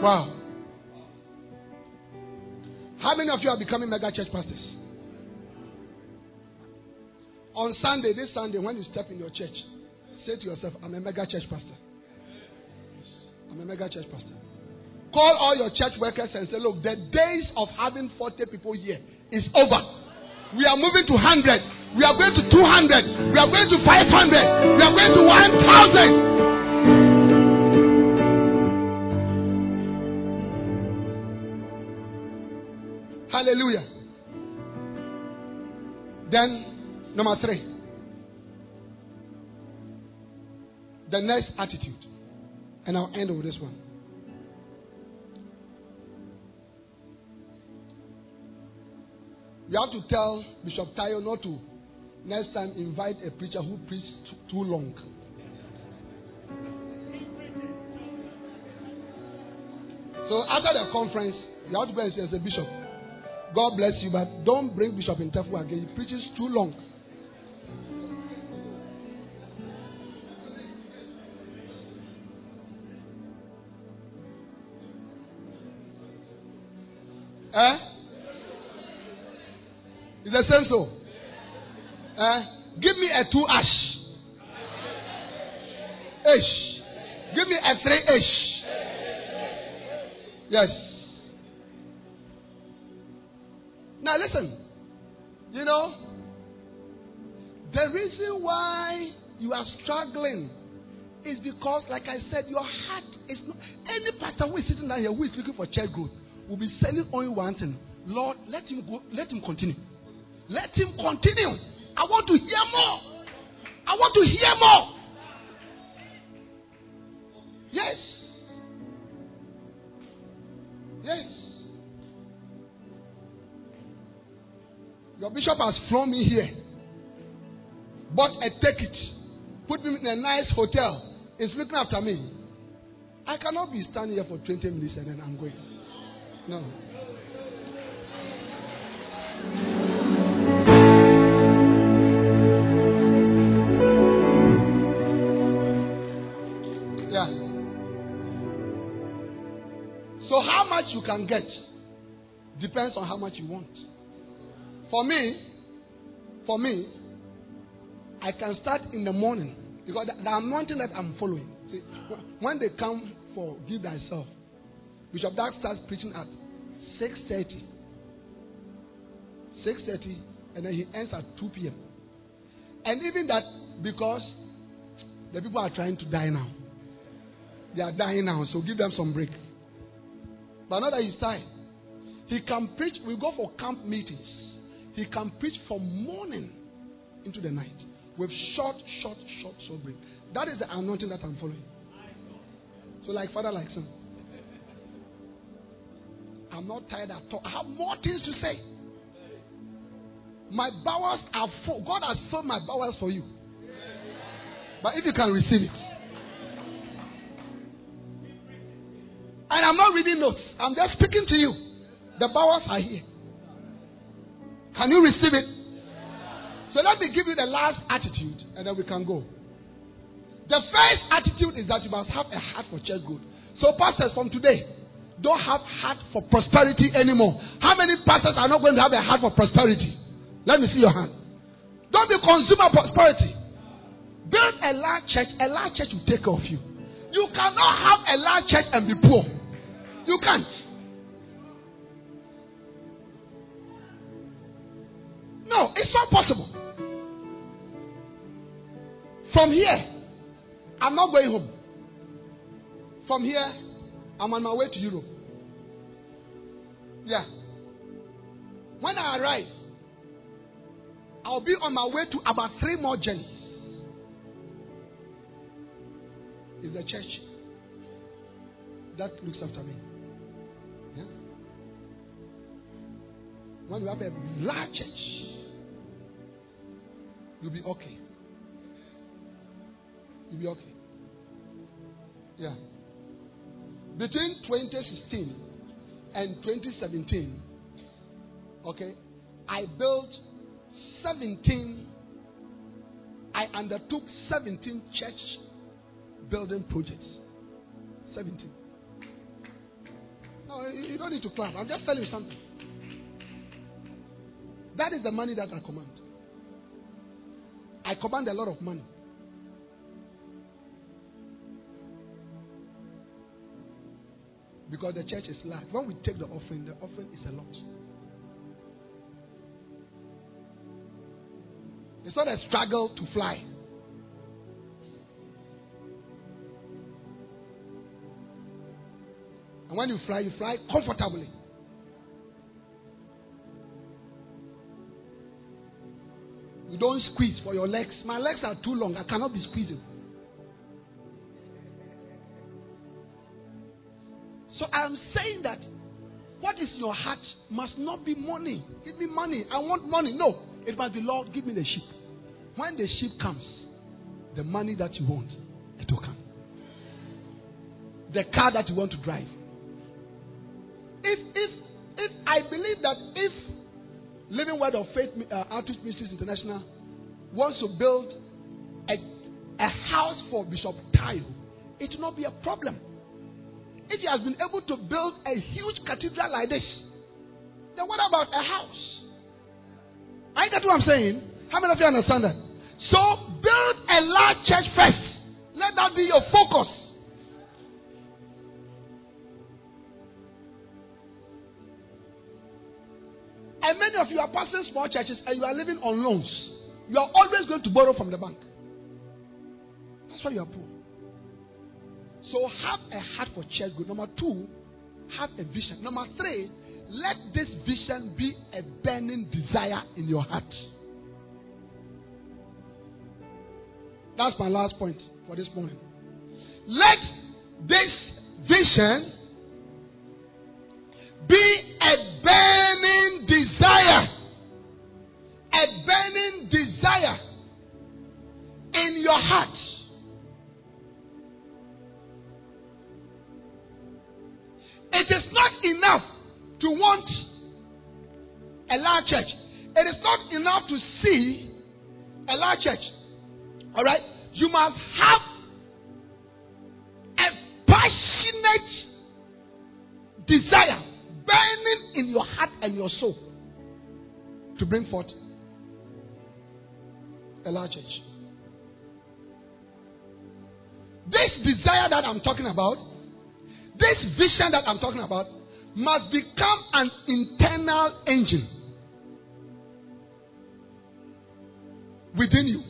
Wow. How many of you are becoming mega church pastors? On Sunday, this Sunday, when you step in your church, say to yourself, I'm a mega church pastor. I'm a mega church pastor. Call all your church workers and say, Look, the days of having 40 people here is over. We are moving to 100. We are going to 200. We are going to 500. We are going to 1,000. Hallelujah. Then, number three. The next attitude. And I'll end with this one. You have to tell Bishop Tayo not to next time invite a preacher who preached too long. So after the conference, you have to go and say, Bishop, God bless you, but don't bring Bishop in Tefu again. He preaches too long. Eh? Is the same so? Eh? Give me a two ash. Ish. Give me a three ish. Yes. Listen. You know, the reason why you are struggling is because, like I said, your heart is not. Any pastor who is sitting down here who is looking for church growth will be selling only one thing. Lord, let him go. Let him continue. Let him continue. I want to hear more. I want to hear more. Your bishop has flown me here, bought a ticket, put me in a nice hotel, is looking after me. I cannot be standing here for 20 minutes and then I'm going. No. Yeah. So, how much you can get depends on how much you want. For me, for me, I can start in the morning because the, anointing that I'm following. See, when they come for give thyself, Bishop Dag starts preaching at 6.30. 6.30 and then he ends at 2 p.m. And even that because the people are trying to die now. They are dying now, so give them some break. But now that he's tired. He can preach. We go for camp meetings. He can preach from morning into the night with short, short, short, short. That is the anointing that I'm following. So, like father, like son. I'm not tired at all. I have more things to say. My bowels are full. God has filled my bowels for you. But if you can receive it. And I'm not reading notes. I'm just speaking to you. The bowels are here. Can you receive it? So let me give you the last attitude and then we can go. The first attitude is that you must have a heart for church growth. So, pastors, from today, don't have heart for prosperity anymore. How many pastors are not going to have a heart for prosperity? Let me see your hand. Don't be consumer prosperity. Build a large church. A large church will take care of you. You cannot have a large church and be poor. You can't. No, it's not possible. From here, I'm not going home. From here, I'm on my way to Europe. Yeah. When I arrive, I'll be on my way to about three more journeys. Is the church that looks after me. Yeah? When you have a large church, you'll be okay. You'll be okay. Yeah. Between 2016 and 2017, okay, I built 17, I undertook 17 church building projects. 17. No, you don't need to clap. I'm just telling you something. That is the money that I command. I command a lot of money. Because the church is large. When we take the offering, the offering is a lot. It's not a struggle to fly. And when you fly, you fly comfortably. Don't squeeze for your legs. My legs are too long. I cannot be squeezing. So I'm saying that what is in your heart must not be money. Give me money. I want money. No. It must be, Lord, give me the sheep. When the sheep comes, the money that you want, it will come. The car that you want to drive. If, if, if I believe that if Living Word of Faith uh, Outreach Ministries International wants to build a, a house for Bishop Tayo, it will not be a problem. If he has been able to build a huge cathedral like this, then what about a house? I get what I'm saying. How many of you understand that? So build a large church first. Let that be your focus. And many of you are passing small churches and you are living on loans. You are always going to borrow from the bank. That's why you are poor. So have a heart for church growth. Number two, have a vision. Number three, let this vision be a burning desire in your heart. That's my last point for this morning. Let this vision be a burning desire. A burning desire in your heart. It is not enough to want a large church. It is not enough to see a large church. All right? You must have a passionate desire burning in your heart and your soul to bring forth a large church. This desire that I'm talking about, this vision that I'm talking about, must become an internal engine within you.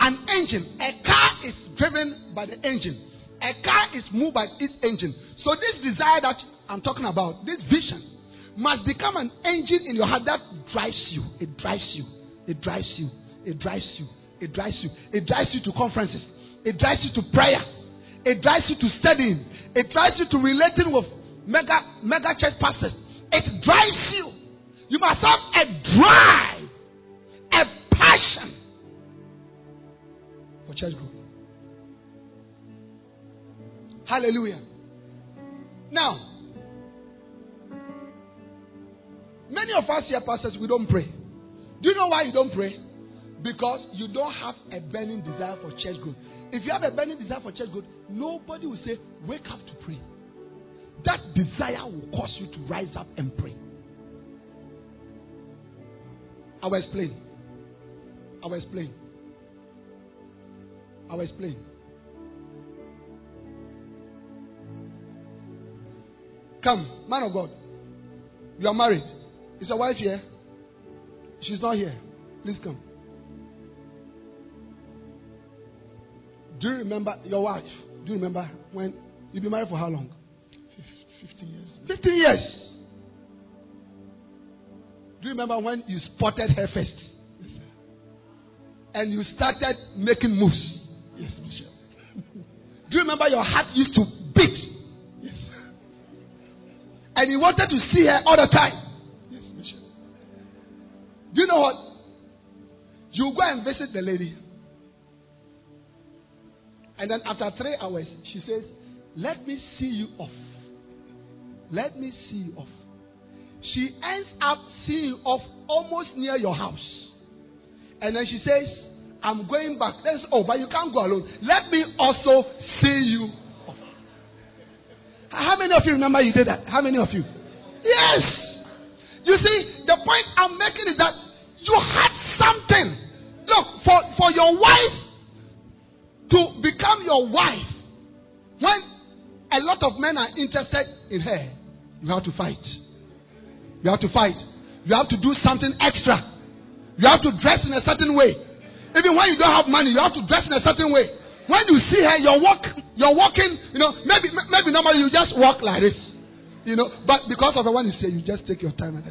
An engine, a car is driven by the engine. A car is moved by its engine. So this desire that I'm talking about, this vision, must become an engine in your heart that drives you. It drives you. It drives you. It drives you. It drives you. It drives you to conferences. It drives you to prayer. It drives you to studying. It drives you to relating with mega mega church pastors. It drives you. You must have a drive, a passion for church growth. Hallelujah. Now, many of us here, pastors, we don't pray. Do you know why you don't pray? Because you don't have a burning desire for church growth. If you have a burning desire for church growth, nobody will say, Wake up to pray. That desire will cause you to rise up and pray. I will explain. I will explain. I will explain. Come, man of God. You are married. Is your wife here? She's not here. Please come. Do you remember your wife? Do you remember when you've been married for how long? 15 years. 15 years. Do you remember when you spotted her first? Yes, sir. And you started making moves? Yes, Bishop. Do you remember your heart used to beat? Yes, sir. And you wanted to see her all the time? You know what? You go and visit the lady. And then after three hours, she says, Let me see you off. Let me see you off. She ends up seeing you off almost near your house. And then she says, I'm going back. Then, oh, but you can't go alone. Let me also see you off. How many of you remember you did that? How many of you? Yes. You see, the point I'm making is that you had something. Look, for, for your wife to become your wife, when a lot of men are interested in her, you have to fight. You have to fight. You have to do something extra. You have to dress in a certain way. Even when you don't have money, you have to dress in a certain way. When you see her, you're walk, you're walking. You know, maybe maybe normally you just walk like this. You know, but because of the one you say, you just take your time and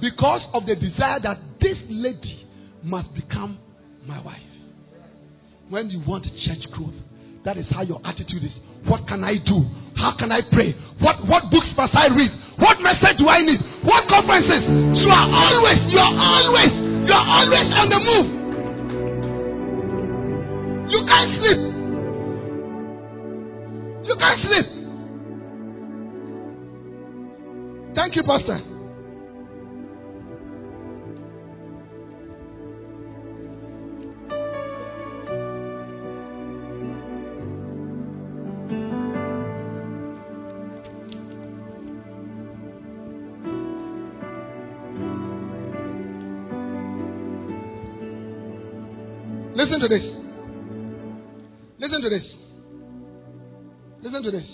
because of the desire that this lady must become my wife. When you want church growth, that is how your attitude is. What can I do? How can I pray? What what books must I read? What message do I need? What conferences? You are always, you are always, you are always on the move. You can't sleep. You can't sleep. Thank you, Pastor. Listen to this. Listen to this. Listen to this.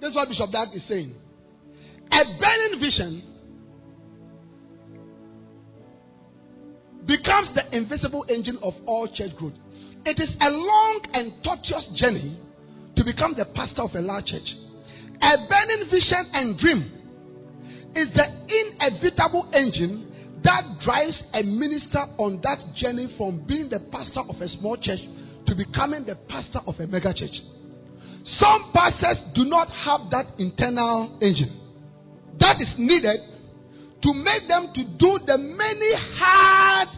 This is what Bishop Dag is saying. A burning vision becomes the invisible engine of all church growth. It is a long and tortuous journey to become the pastor of a large church. A burning vision and dream is the inevitable engine that drives a minister on that journey from being the pastor of a small church to becoming the pastor of a mega church. Some pastors do not have that internal engine. That is needed to make them to do the many hard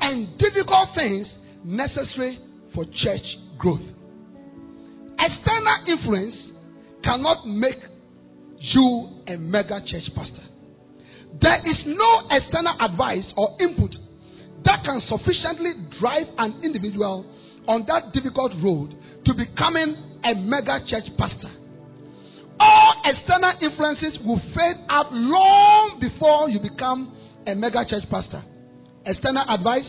and difficult things necessary for church growth. External influence cannot make you a mega church pastor. There is no external advice or input that can sufficiently drive an individual on that difficult road to becoming a mega church pastor. All external influences will fade out long before you become a mega church pastor. External advice,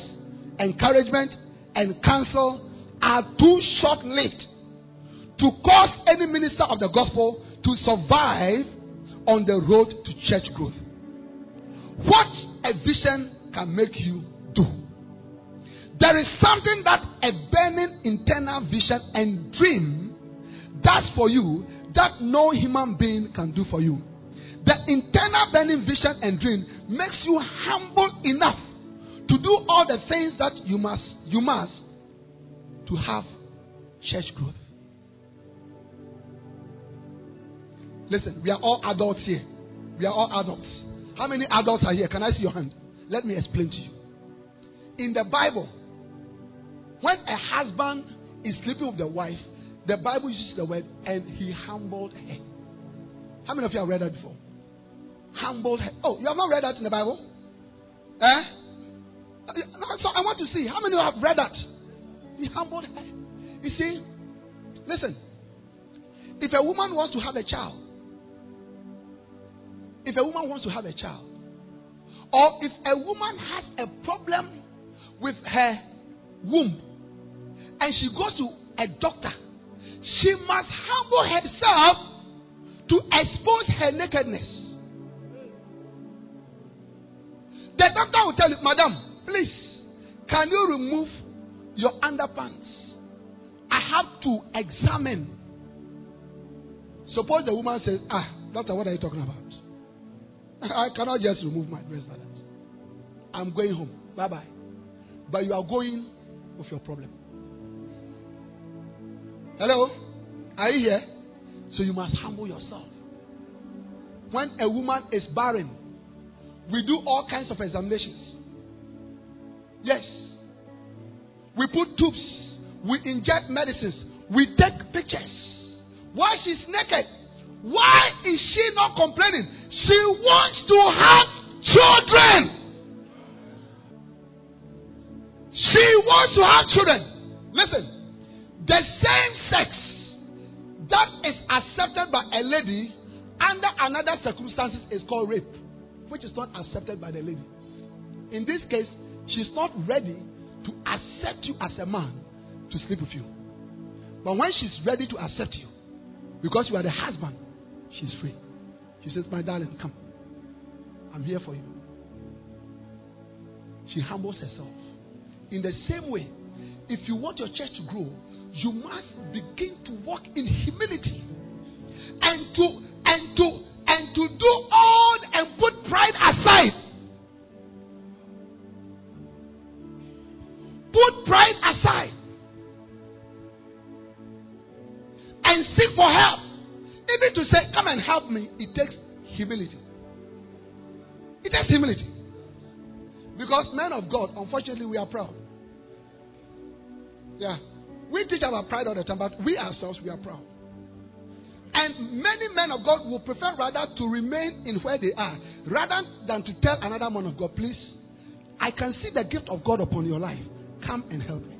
encouragement, and counsel are too short lived to cause any minister of the gospel to survive on the road to church growth. What a vision can make you do. There is something that a burning internal vision and dream does for you that no human being can do for you. The internal burning vision and dream makes you humble enough to do all the things that you must you must to have church growth. Listen, we are all adults here. We are all adults. How many adults are here? Can I see your hand? Let me explain to you. In the Bible, when a husband is sleeping with the wife, the Bible uses the word, and he humbled her. How many of you have read that before? Humbled her. Oh, you have not read that in the Bible? Eh? So I want to see how many of you have read that. He humbled her. You see, listen. If a woman wants to have a child, if a woman wants to have a child, or if a woman has a problem with her womb and she goes to a doctor, she must humble herself to expose her nakedness. The doctor will tell you, Madam, please, can you remove your underpants? I have to examine. Suppose the woman says, Ah, doctor, what are you talking about? I cannot just remove my dress like. I'm going home. Bye bye. But you are going with your problem. Hello? Are you here? So you must humble yourself. When a woman is barren, we do all kinds of examinations. Yes. We put tubes, we inject medicines, we take pictures. Why she's naked? Why is she not complaining? She wants to have children. She wants to have children. Listen, the same sex that is accepted by a lady under another circumstances is called rape, which is not accepted by the lady. In this case, she's not ready to accept you as a man to sleep with you. But when she's ready to accept you, because you are the husband, she's free. She says, My darling, come. I'm here for you. She humbles herself. In the same way, if you want your church to grow, you must begin to walk in humility and to and to and to do all and put pride aside. Put pride aside and seek for help. Even to say, Come and help me, it takes humility. It takes humility. Because men of God, unfortunately, we are proud. Yeah. We teach about pride all the time, but we ourselves, we are proud. And many men of God will prefer rather to remain in where they are rather than to tell another man of God, please, I can see the gift of God upon your life. Come and help me.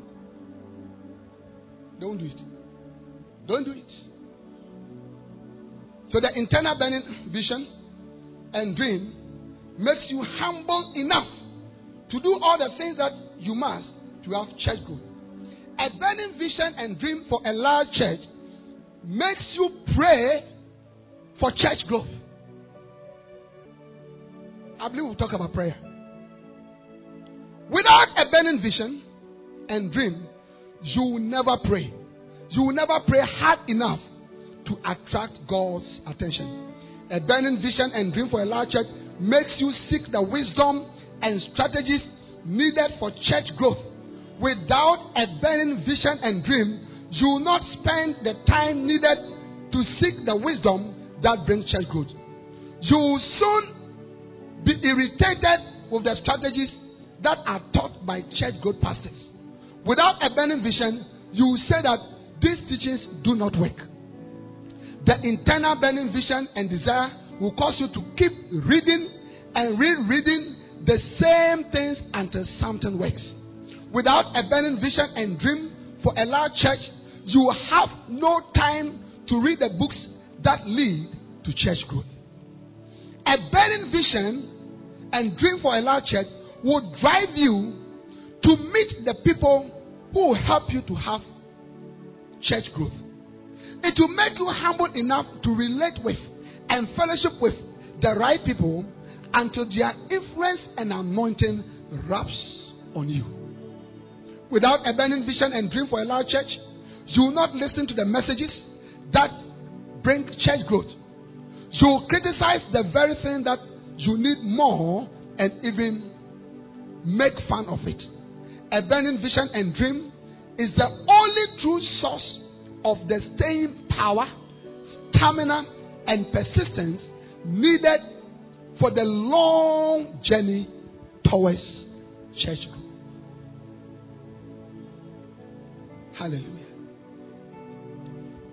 Don't do it. Don't do it. So the internal burning vision and dream makes you humble enough to do all the things that you must to have church growth. A burning vision and dream for a large church makes you pray for church growth. I believe we'll talk about prayer. Without a burning vision and dream, you will never pray. You will never pray hard enough to attract God's attention. A burning vision and dream for a large church makes you seek the wisdom and strategies needed for church growth. Without a burning vision and dream, you will not spend the time needed to seek the wisdom that brings church growth. You will soon be irritated with the strategies that are taught by church growth pastors. Without a burning vision, you will say that these teachings do not work. The internal burning vision and desire will cause you to keep reading and rereading the same things until something works. Without a burning vision and dream for a large church, you have no time to read the books that lead to church growth. A burning vision and dream for a large church will drive you to meet the people who will help you to have church growth. It will make you humble enough to relate with and fellowship with the right people until their influence and anointing wraps on you. without a burning vision and dream for a large church. You will not listen to the messages that bring church growth. You will criticize the very thing that you need more and even make fun of it. A burning vision and dream is the only true source of the staying power, stamina, and persistence needed for the long journey towards church growth. Hallelujah.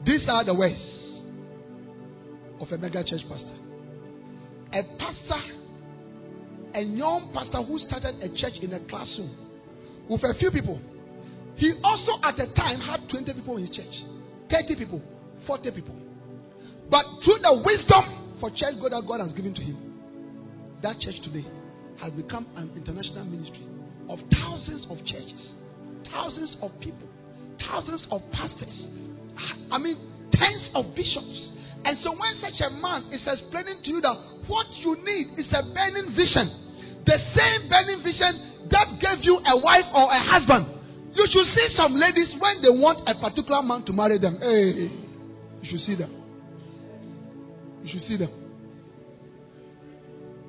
These are the ways of a mega church pastor. A pastor, a young pastor who started a church in a classroom with a few people. He also at the time had 20 people in his church, 30 people, 40 people. But through the wisdom for church God that God has given to him, that church today has become an international ministry of thousands of churches, thousands of people, thousands of pastors. I mean, tens of bishops. And so when such a man is explaining to you that what you need is a burning vision, the same burning vision that gave you a wife or a husband, you should see some ladies when they want a particular man to marry them. Hey, you should see them. You should see them.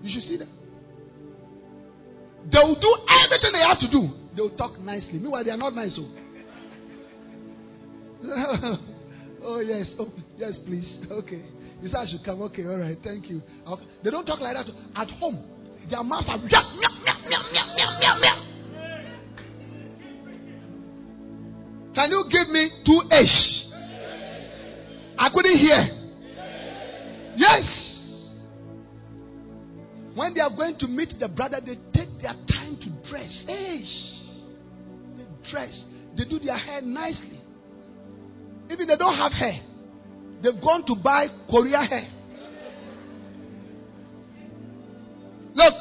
You should see them. They will do everything they have to do. They will talk nicely. Meanwhile, they are not nice. Oh. So. oh, yes. Oh, yes, please. Okay. You said I should come. Okay, all right. Thank you. Okay. They don't talk like that at home. Their mouths are. Can you give me two H? I couldn't hear. Yes. When they are going to meet the brother, they take their time to dress. Hey, they dress. They do their hair nicely. Even they don't have hair, they've gone to buy Korea hair. Look,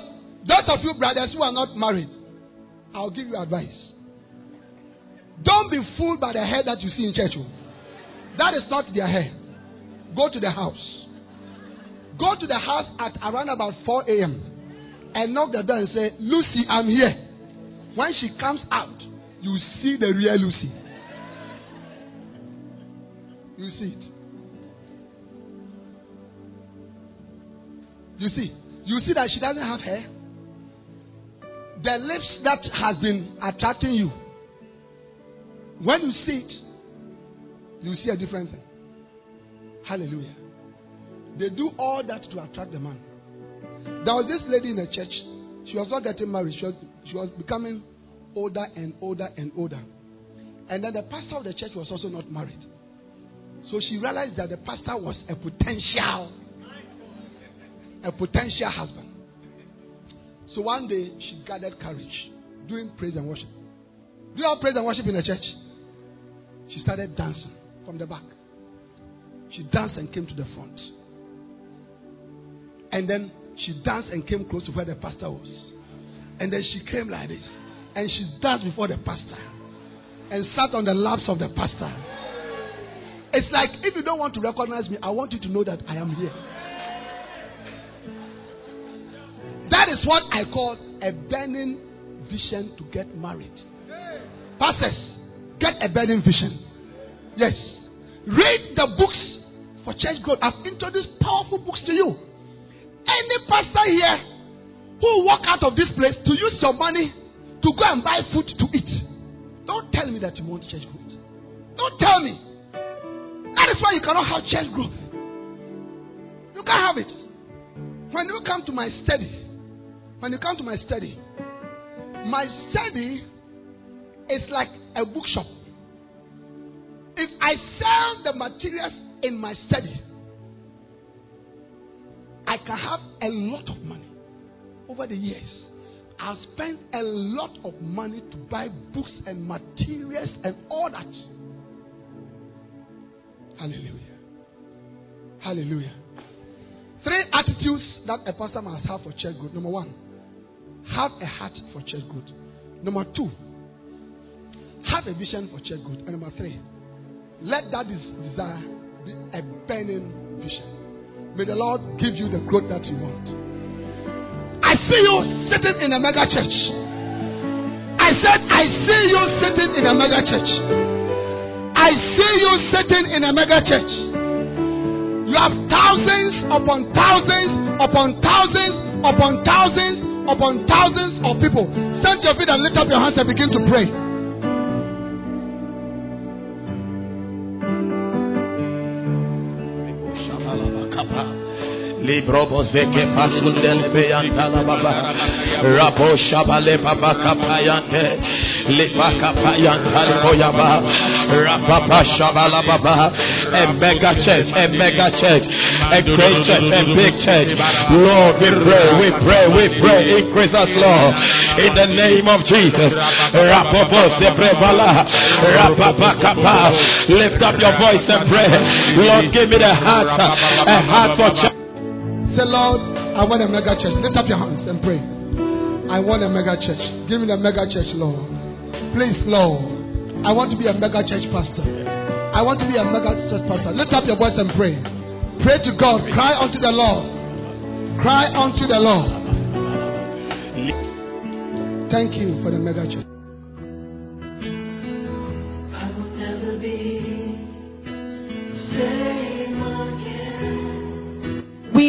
those of you brothers who are not married, I'll give you advice. Don't be fooled by the hair that you see in church. oh. That is not their hair. Go to the house. Go to the house at around about 4 a.m. and knock the door and say, Lucy, I'm here. When she comes out, you see the real Lucy. You see it. You see. You see that she doesn't have hair. The lips that has been attracting you. When you see it, you see a different thing. Hallelujah. They do all that to attract the man. There was this lady in the church. She was not getting married. She was, she was becoming older and older and older. And then the pastor of the church was also not married. So she realized that the pastor was a potential, a potential husband. So one day she gathered courage, doing praise and worship. Do you have praise and worship in the church? She started dancing from the back. She danced and came to the front. And then she danced and came close to where the pastor was. And then she came like this. And she danced before the pastor. And sat on the laps of the pastor. It's like if you don't want to recognize me, I want you to know that I am here. That is what I call a burning vision to get married. Pastors, get a burning vision. Yes. Read the books for church growth. I've introduced powerful books to you. Any pastor here who walk out of this place to use your money to go and buy food to eat, don't tell me that you want church growth. Don't tell me. That is why you cannot have church growth. You can't have it. When you come to my study, when you come to my study, my study is like a bookshop. If I sell the materials in my study, I can have a lot of money. Over the years, I've spent a lot of money to buy books and materials and all that. Hallelujah. Hallelujah. Three attitudes that a pastor must have for church growth. Number one, have a heart for church growth. Number two, have a vision for church growth. And number three, let that desire be a burning vision. May the Lord give you the growth that you want. I see you sitting in a mega church. I said, I see you sitting in a mega church. I see you sitting in a mega church. You have thousands upon thousands upon thousands upon thousands upon thousands of people. Stand your feet and lift up your hands and begin to pray. Librobo zeke pasundel beyantala baba. Rabo shabale baba kapayante. Lipa kapayantala boyaba. Rapapa shabala baba. A mega church, a mega church, a great church, a big church. Lord, we pray, we pray, we pray. Increase us, Lord. In the name of Jesus. Rapopo sebrebala. Rapapa kapa. Lift up your voice and pray. Lord, give me the heart, a heart for church. Say, Lord, I want a mega church. Lift up your hands and pray. I want a mega church. Give me a mega church, Lord. Please, Lord. I want to be a mega church pastor. I want to be a mega church pastor. Lift up your voice and pray. Pray to God. Cry unto the Lord. Cry unto the Lord. Thank you for the mega church.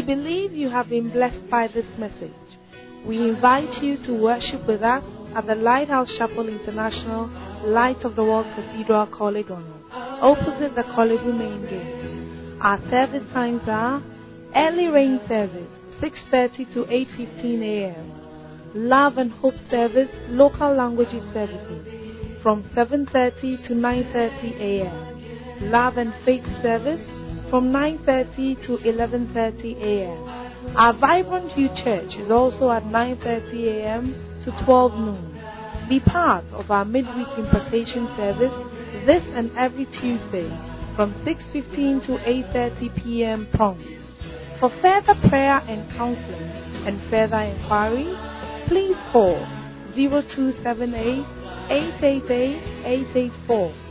We believe you have been blessed by this message. We invite you to worship with us at the Lighthouse Chapel International, Light of the World Cathedral, Korle Gonno, opposite the Korle Bu main gate. Our service times are early rain service, 6.30 to 8.15 a.m. Love and Hope service, local languages services, from 7.30 to 9.30 a.m. Love and Faith service, from 9.30 to 11.30 a.m. Our Vibrant Youth Church is also at 9.30 a.m. to 12 noon. Be part of our midweek impartation service this and every Tuesday from 6.15 to 8.30 p.m. prompt. For further prayer and counseling and further inquiry, please call 0278 888 884